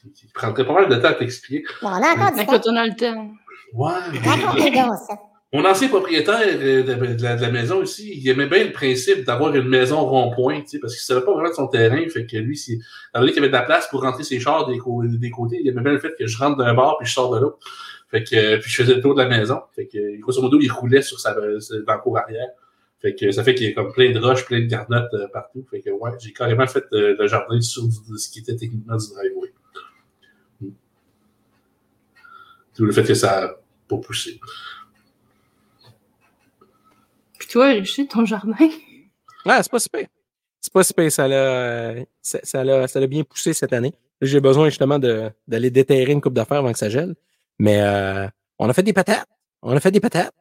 qui- qui prendrait pas mal de temps à t'expliquer. Bon, on a encore du temps. Écoute, on a le temps. Ouais. Raconte-nous ça. Mon ancien propriétaire euh, de, la, maison ici, il aimait bien le principe d'avoir une maison rond-point, parce qu'il savait pas vraiment de son terrain. Fait que lui, si, étant donné qu'il y avait de la place pour rentrer ses chars des, côtés, il aimait bien le fait que je rentre d'un bar puis je sors de l'autre. Fait que, euh, puis je faisais le tour de la maison. Fait que, grosso modo, il roulait sur sa, dans cour arrière. Fait que ça fait qu'il y a comme plein de roches, plein de garnottes euh, partout. Fait que, ouais, j'ai carrément fait le jardin sur ce qui était techniquement du driveway. Tout le fait que ça a pas poussé. Puis toi, Richie, ton jardin? Ah, c'est pas super. C'est pas super. Ça l'a, euh, ça, l'a, ça l'a bien poussé cette année. J'ai besoin justement de, d'aller déterrer une coupe d'affaires avant que ça gèle. Mais euh, on a fait des patates. On a fait des patates.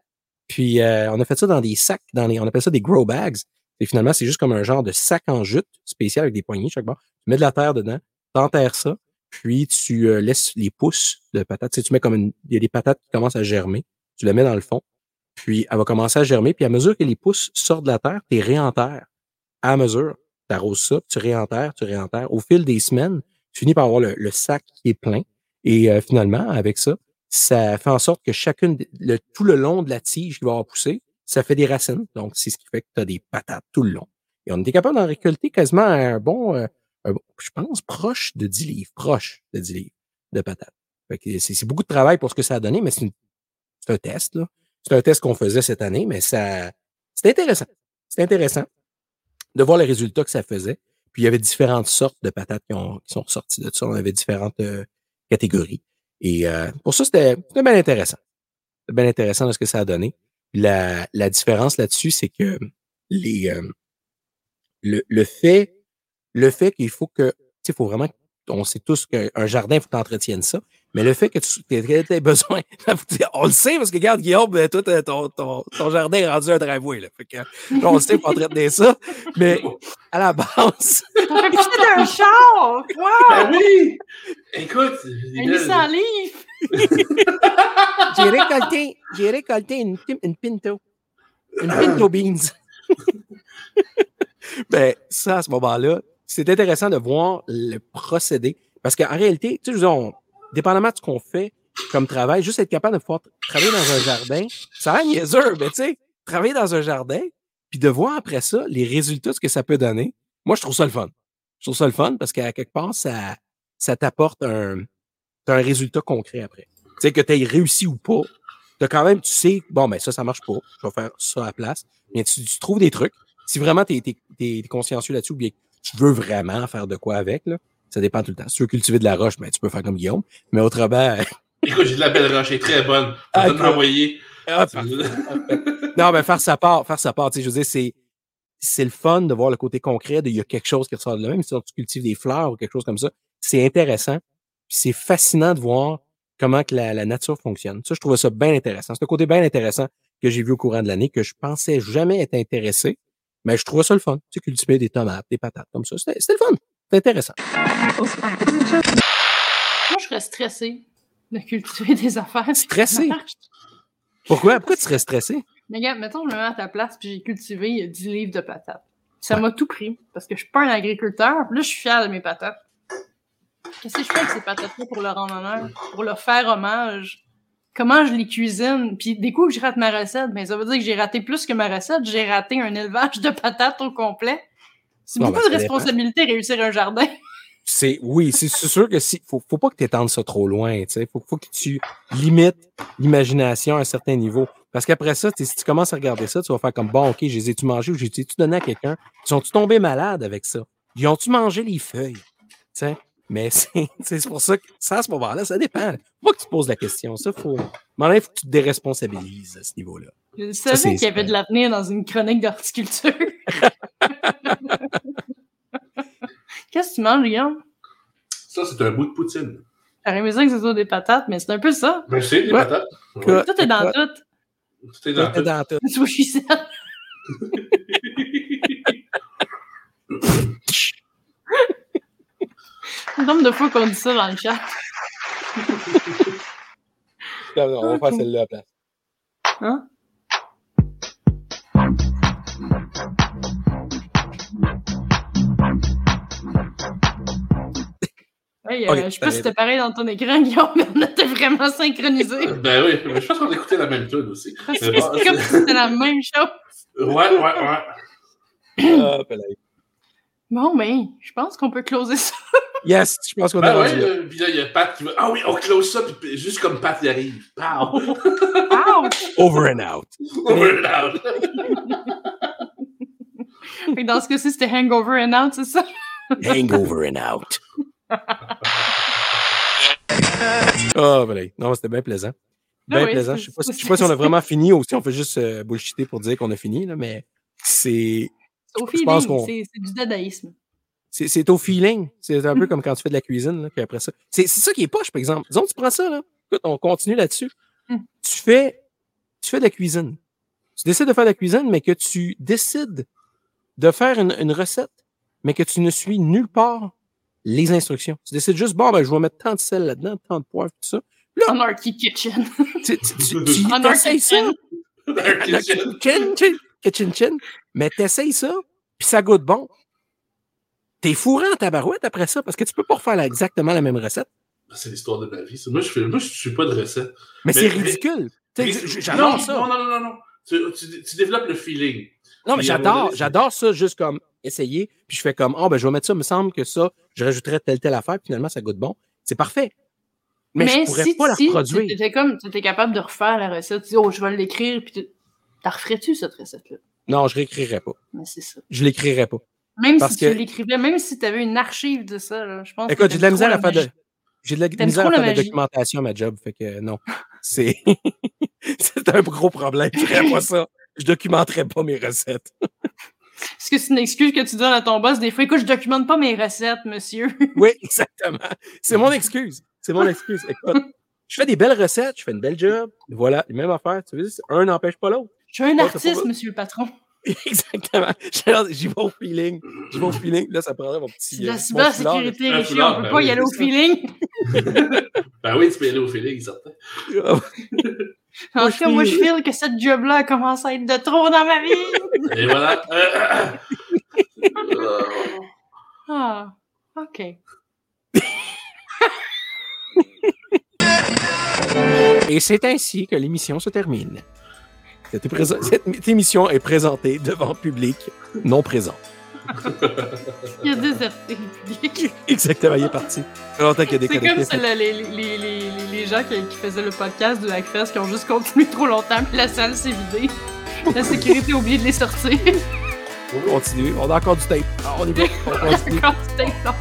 Puis euh, on a fait ça dans des sacs, dans les, on appelle ça des grow bags. Et finalement, c'est juste comme un genre de sac en jute spécial avec des poignées chaque bord. Tu mets de la terre dedans, t'enterres ça, puis tu euh, laisses les pousses de patates. Tu, sais, tu mets comme une, il y a des patates qui commencent à germer. Tu les mets dans le fond. Puis elle va commencer à germer. Puis à mesure que les pousses sortent de la terre, tu réenterres. À mesure, tu arroses ça, tu réenterres, tu réenterres. Au fil des semaines, tu finis par avoir le, sac qui est plein. Et euh, finalement, avec ça, ça fait en sorte que chacune, le, tout le long de la tige qui va avoir poussé, ça fait des racines. Donc, c'est ce qui fait que tu as des patates tout le long. Et on était capable d'en récolter quasiment un bon, euh, je pense, proche de 10 livres, proche de 10 livres de patates. C'est, beaucoup de travail pour ce que ça a donné, mais c'est, un test. C'est un test qu'on faisait cette année, mais ça, c'est intéressant. C'est intéressant de voir les résultats que ça faisait. Puis il y avait différentes sortes de patates qui, ont, qui sont sorties de ça. On avait différentes euh, catégories. Et euh, pour ça, c'était c'était bien intéressant. C'était bien intéressant de ce que ça a donné. La, la différence là-dessus, c'est que les euh, le, le fait le fait qu'il faut que tu sais, il faut vraiment on sait tous qu'un jardin, il faut que tu entretiennes ça. Mais le fait que tu aies besoin, on le sait parce que regarde, Guillaume, ben, toi, ton, ton, ton jardin est rendu un driveway. Là. Fait que, là, on le sait, faut entretenir ça. Mais à la base, pousser d'un char! Wow! Ben oui! Écoute, les Un belles- 800 livres! j'ai récolté, j'ai récolté une, une pinto. Une pinto beans. ben, ça, à ce moment-là, c'est intéressant de voir le procédé. Parce qu'en réalité, tu sais, je veux dire, on- dépendamment de ce qu'on fait comme travail, juste être capable de pouvoir tra- travailler dans un jardin, ça a l'air niaiseux, mais tu sais, travailler dans un jardin, puis de voir après ça les résultats, ce que ça peut donner, moi, je trouve ça le fun. Je trouve ça le fun parce qu'à quelque part, ça, ça t'apporte un, un résultat concret après. Tu sais, que tu réussi ou pas, t'as quand même, tu sais, bon, ben ça, ça marche pas, je vais faire ça à la place. Mais tu, tu trouves des trucs. Si vraiment tu es, consciencieux là-dessus ou bien tu veux vraiment faire de quoi avec, là, ça dépend tout le temps. Si tu veux cultiver de la roche, ben, tu peux faire comme Guillaume. Mais autrement, Écoute, j'ai de la belle roche, elle est très bonne. Ah, Je vais te écoute. l'envoyer. hop, non, mais faire sa part, faire sa part, tu sais, je veux dire, c'est, c'est le fun de voir le côté concret de il y a quelque chose qui ressort de là, même si tu cultives des fleurs ou quelque chose comme ça. C'est intéressant. Puis c'est fascinant de voir comment que la, la nature fonctionne. Ça, je trouvais ça bien intéressant. C'est un côté bien intéressant que j'ai vu au courant de l'année que je pensais jamais être intéressé, mais je trouvais ça le fun. Tu sais, cultiver des tomates, des patates comme ça. C'était le fun. C'était intéressant. Moi, je serais stressée de cultiver des affaires. Stressée? Pourquoi? Pourquoi tu serais stressé? Mais regarde, mettons, je me mets à ta place puis j'ai cultivé euh, 10 livres de patates. Ça m'a tout pris parce que je suis pas un agriculteur. Là, je suis fier de mes patates. Qu'est-ce que je fais avec ces patates-là pour leur rendre honneur? Pour leur faire hommage? Comment je les cuisine? Puis des coups que je rate ma recette, ben ça veut dire que j'ai raté plus que ma recette. J'ai raté un élevage de patates au complet. C'est beaucoup ben, de dépend. responsabilité réussir un jardin. C'est oui, c'est sûr que si faut, faut pas que tu étendes ça trop loin, tu sais, faut, faut que tu limites l'imagination à un certain niveau parce qu'après ça, tu si tu commences à regarder ça, tu vas faire comme bon, OK, je les ai-tu mangés ou j'ai tu donné à quelqu'un? Sont-tu tombés malades avec ça? Ils ont-tu mangé les feuilles? Tu sais, mais c'est pour ça que ça à ce moment-là, ça dépend. Faut pas que tu te poses la question, ça faut mais il faut que tu te déresponsabilises à ce niveau-là. Je savais qu'il y avait de l'avenir dans une chronique d'horticulture. Qu'est-ce que tu manges, Guillaume? Ça, c'est un bout de poutine. J'aurais aimé ça que ce soit des patates, mais c'est un peu ça. Ben, c'est des Ouais. patates. Ouais. Tout est dans tout. Tout est dans Tout est dans tout. She said. Le nombre de fois qu'on dit ça dans le chat? On va faire celle-là à la place. Hein? Hey, euh, Ok, je sais pas si c'était pareil dans ton écran, Guillaume, mais on était vraiment synchronisés. Ben oui, mais je pense qu'on écoutait la même tune aussi. Bon, c'est comme si c'était la même chose. Ouais, ouais, ouais. Ah, pelay. Bon, ben, je pense qu'on peut closer ça. yes, je pense qu'on Ben est ouais, euh, puis là, il y a Pat qui va. Ah oui, on close ça, puis- juste comme Pat y arrive. Pow! Ouch! Over and out. Over and out. Dans ce cas-ci, c'était Hangover and Out, c'est ça? Hangover and out. Ah, voilà. Non, c'était bien plaisant. Bien Ah oui, plaisant. Je sais pas, je sais pas si on a vraiment fini ou si on fait juste euh, bullshiter pour dire qu'on a fini, là, mais c'est, C'est au feeling, c'est du dadaïsme. c'est, au feeling. C'est un peu comme quand tu fais de la cuisine, là, puis après ça. C'est, c'est ça qui est poche, par exemple. Disons, tu prends ça, là. Écoute, on continue là-dessus. Hmm. tu fais, tu fais de la cuisine. Tu décides de faire de la cuisine, mais que tu décides de faire une, une recette, mais que tu ne suis nulle part les instructions. Tu décides juste, bon, ben, je vais mettre tant de sel là-dedans, tant de poivre, tout ça. Anarchy Kitchen. Tu, tu, tu, tu Anarchy t'essayes ça. Kitchen. Kitchen, chin, kitchen, chin. Mais t'essayes ça, puis ça goûte bon. T'es fourré en tabarouette après ça, parce que tu peux pas refaire exactement la même recette. C'est l'histoire de ma vie. ça. Moi, je fais, moi, je suis pas de recette. Mais, Mais- c'est ridicule. J'adore non, ça. Non, non, non, non, non. Tu, tu- tu développes le feeling. Non, mais j'adore, j'adore ça, juste comme essayer, puis je fais comme, oh, ben, je vais mettre ça, il me semble que ça, je rajouterais telle, telle affaire, puis finalement, ça goûte bon. C'est parfait. Mais, Mais, je pourrais si, pas la si reproduire. tu étais comme, tu étais capable de refaire la recette, tu dis, oh, je vais l'écrire, puis tu t'en referais-tu cette recette-là? Non, je réécrirais pas. Mais c'est ça. Je l'écrirais pas. Même Parce si que- tu l'écrivais, même si tu avais une archive de ça, là, je pense que Écoute, j'ai de la misère à faire de, j'ai de la misère à faire de la documentation à ma job, fait que euh, non. C'est, c'est un gros problème. Je ferais pas ça. Je documenterais pas mes recettes. Est-ce que c'est une excuse que tu donnes à ton boss? Des fois? Écoute, je documente pas mes recettes, monsieur. Oui, exactement. C'est mon excuse. C'est mon excuse. Écoute, je fais des belles recettes, je fais une belle job. Voilà, même affaire. Tu veux, un n'empêche pas l'autre. Je suis un artiste, pas- monsieur le patron. Exactement. J'y vais au feeling. J'y vais au feeling. Là, ça prendrait mon petit. Euh, la foulard. cybersécurité, Richie. foulard, On peut ben pas y aller au feeling. Ben oui, tu peux y aller au feeling, certain. En Moi, tout cas, moi, je feel que cette job-là a commencé à être de trop dans ma vie. Et voilà. Euh, Ah, OK. Et c'est ainsi que l'émission se termine. Cette, cette émission est présentée devant public non présent. Il a déserté le public. Exactement, il est parti. Ça fait longtemps qu'il a C'est comme le- les, les, les, les, les gens qui, qui faisaient le podcast du Hackfest qui ont juste continué trop longtemps, puis la salle s'est vidée. La sécurité a oublié de les sortir. On continue. On a encore du tape. Ah, on y va. On continue. C'était long.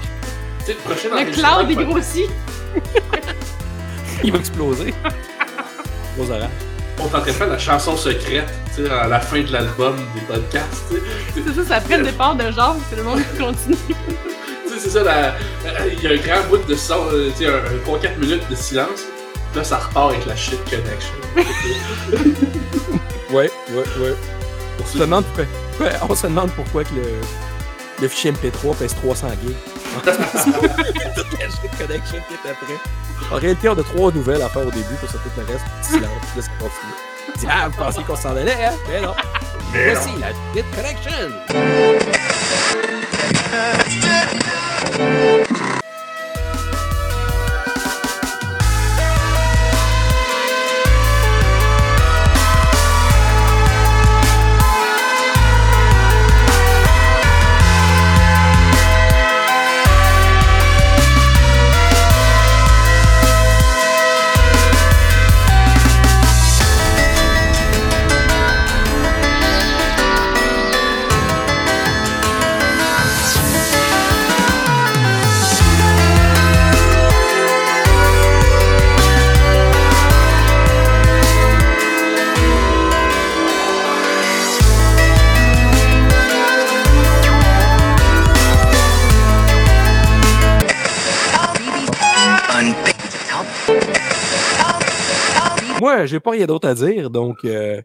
tu sais, le prochain Le cloud est de pod- grossi. Il va exploser. Orage. On tentait faire la chanson secrète, tu sais, à la fin de l'album des podcasts. C'est ça, ça après le départ de genre, c'est le monde qui continue. Tu sais, c'est ça, la- il y a un grand bout de son, euh, tu sais, un, un 3-4 minutes de silence. Là, ça repart avec la shit connection. Ouais, ouais, ouais. On se demande ouais, on se demande pourquoi que le, le fichier MP3 pèse 300 gigs. Connection qui est après. En réalité, on a trois nouvelles à faire au début pour ça tout le reste. Silence, là, ça continue. On dit, Ah, vous pensiez qu'on s'en allait, hein? Mais non. Voici la Bit Connection. Moi, j'ai pas rien d'autre à dire, donc. Euh,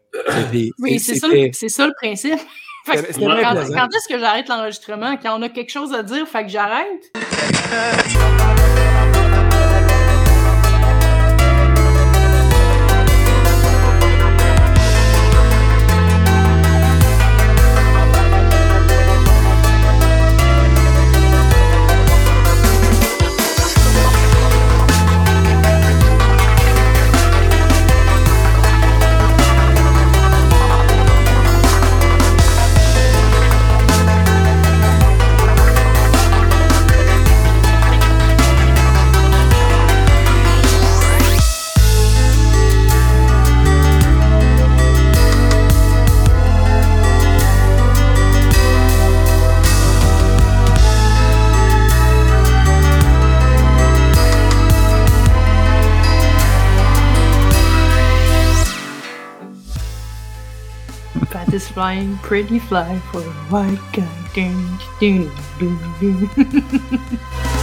Oui, c'est ça, le- c'est ça le principe. Fait que quand quand est-ce que j'arrête l'enregistrement? Quand on a quelque chose à dire, fait que j'arrête? flying pretty fly for a white guy.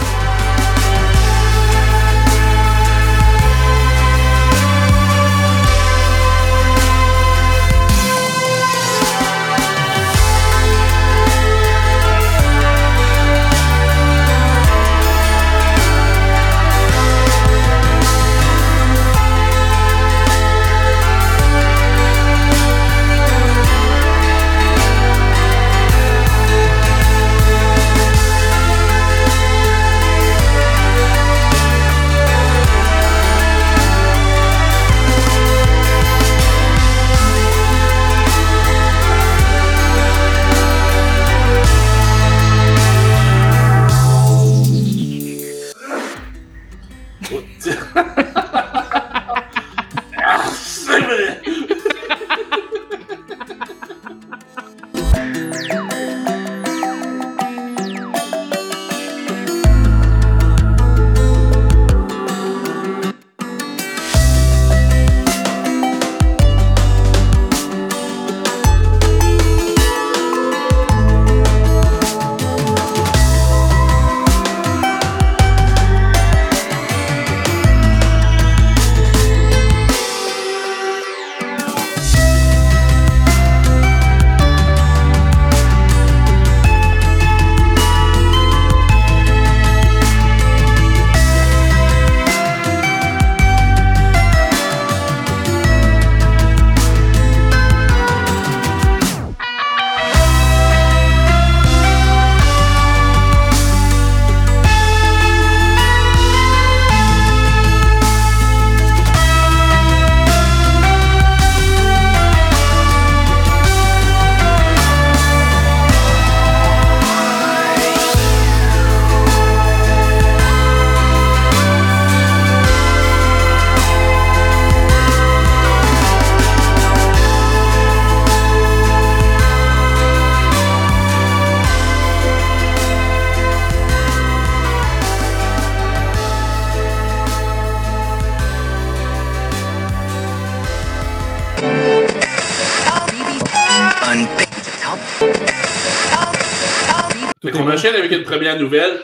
première nouvelle.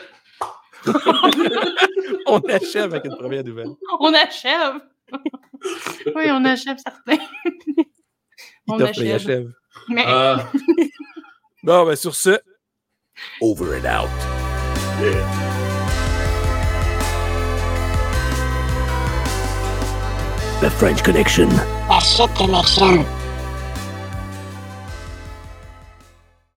On achève avec une première nouvelle. On achève. oui, on achève certains. on achève. achève. Mais Ah, Bon, ben sur ce, over and out. The French Connection. La connection.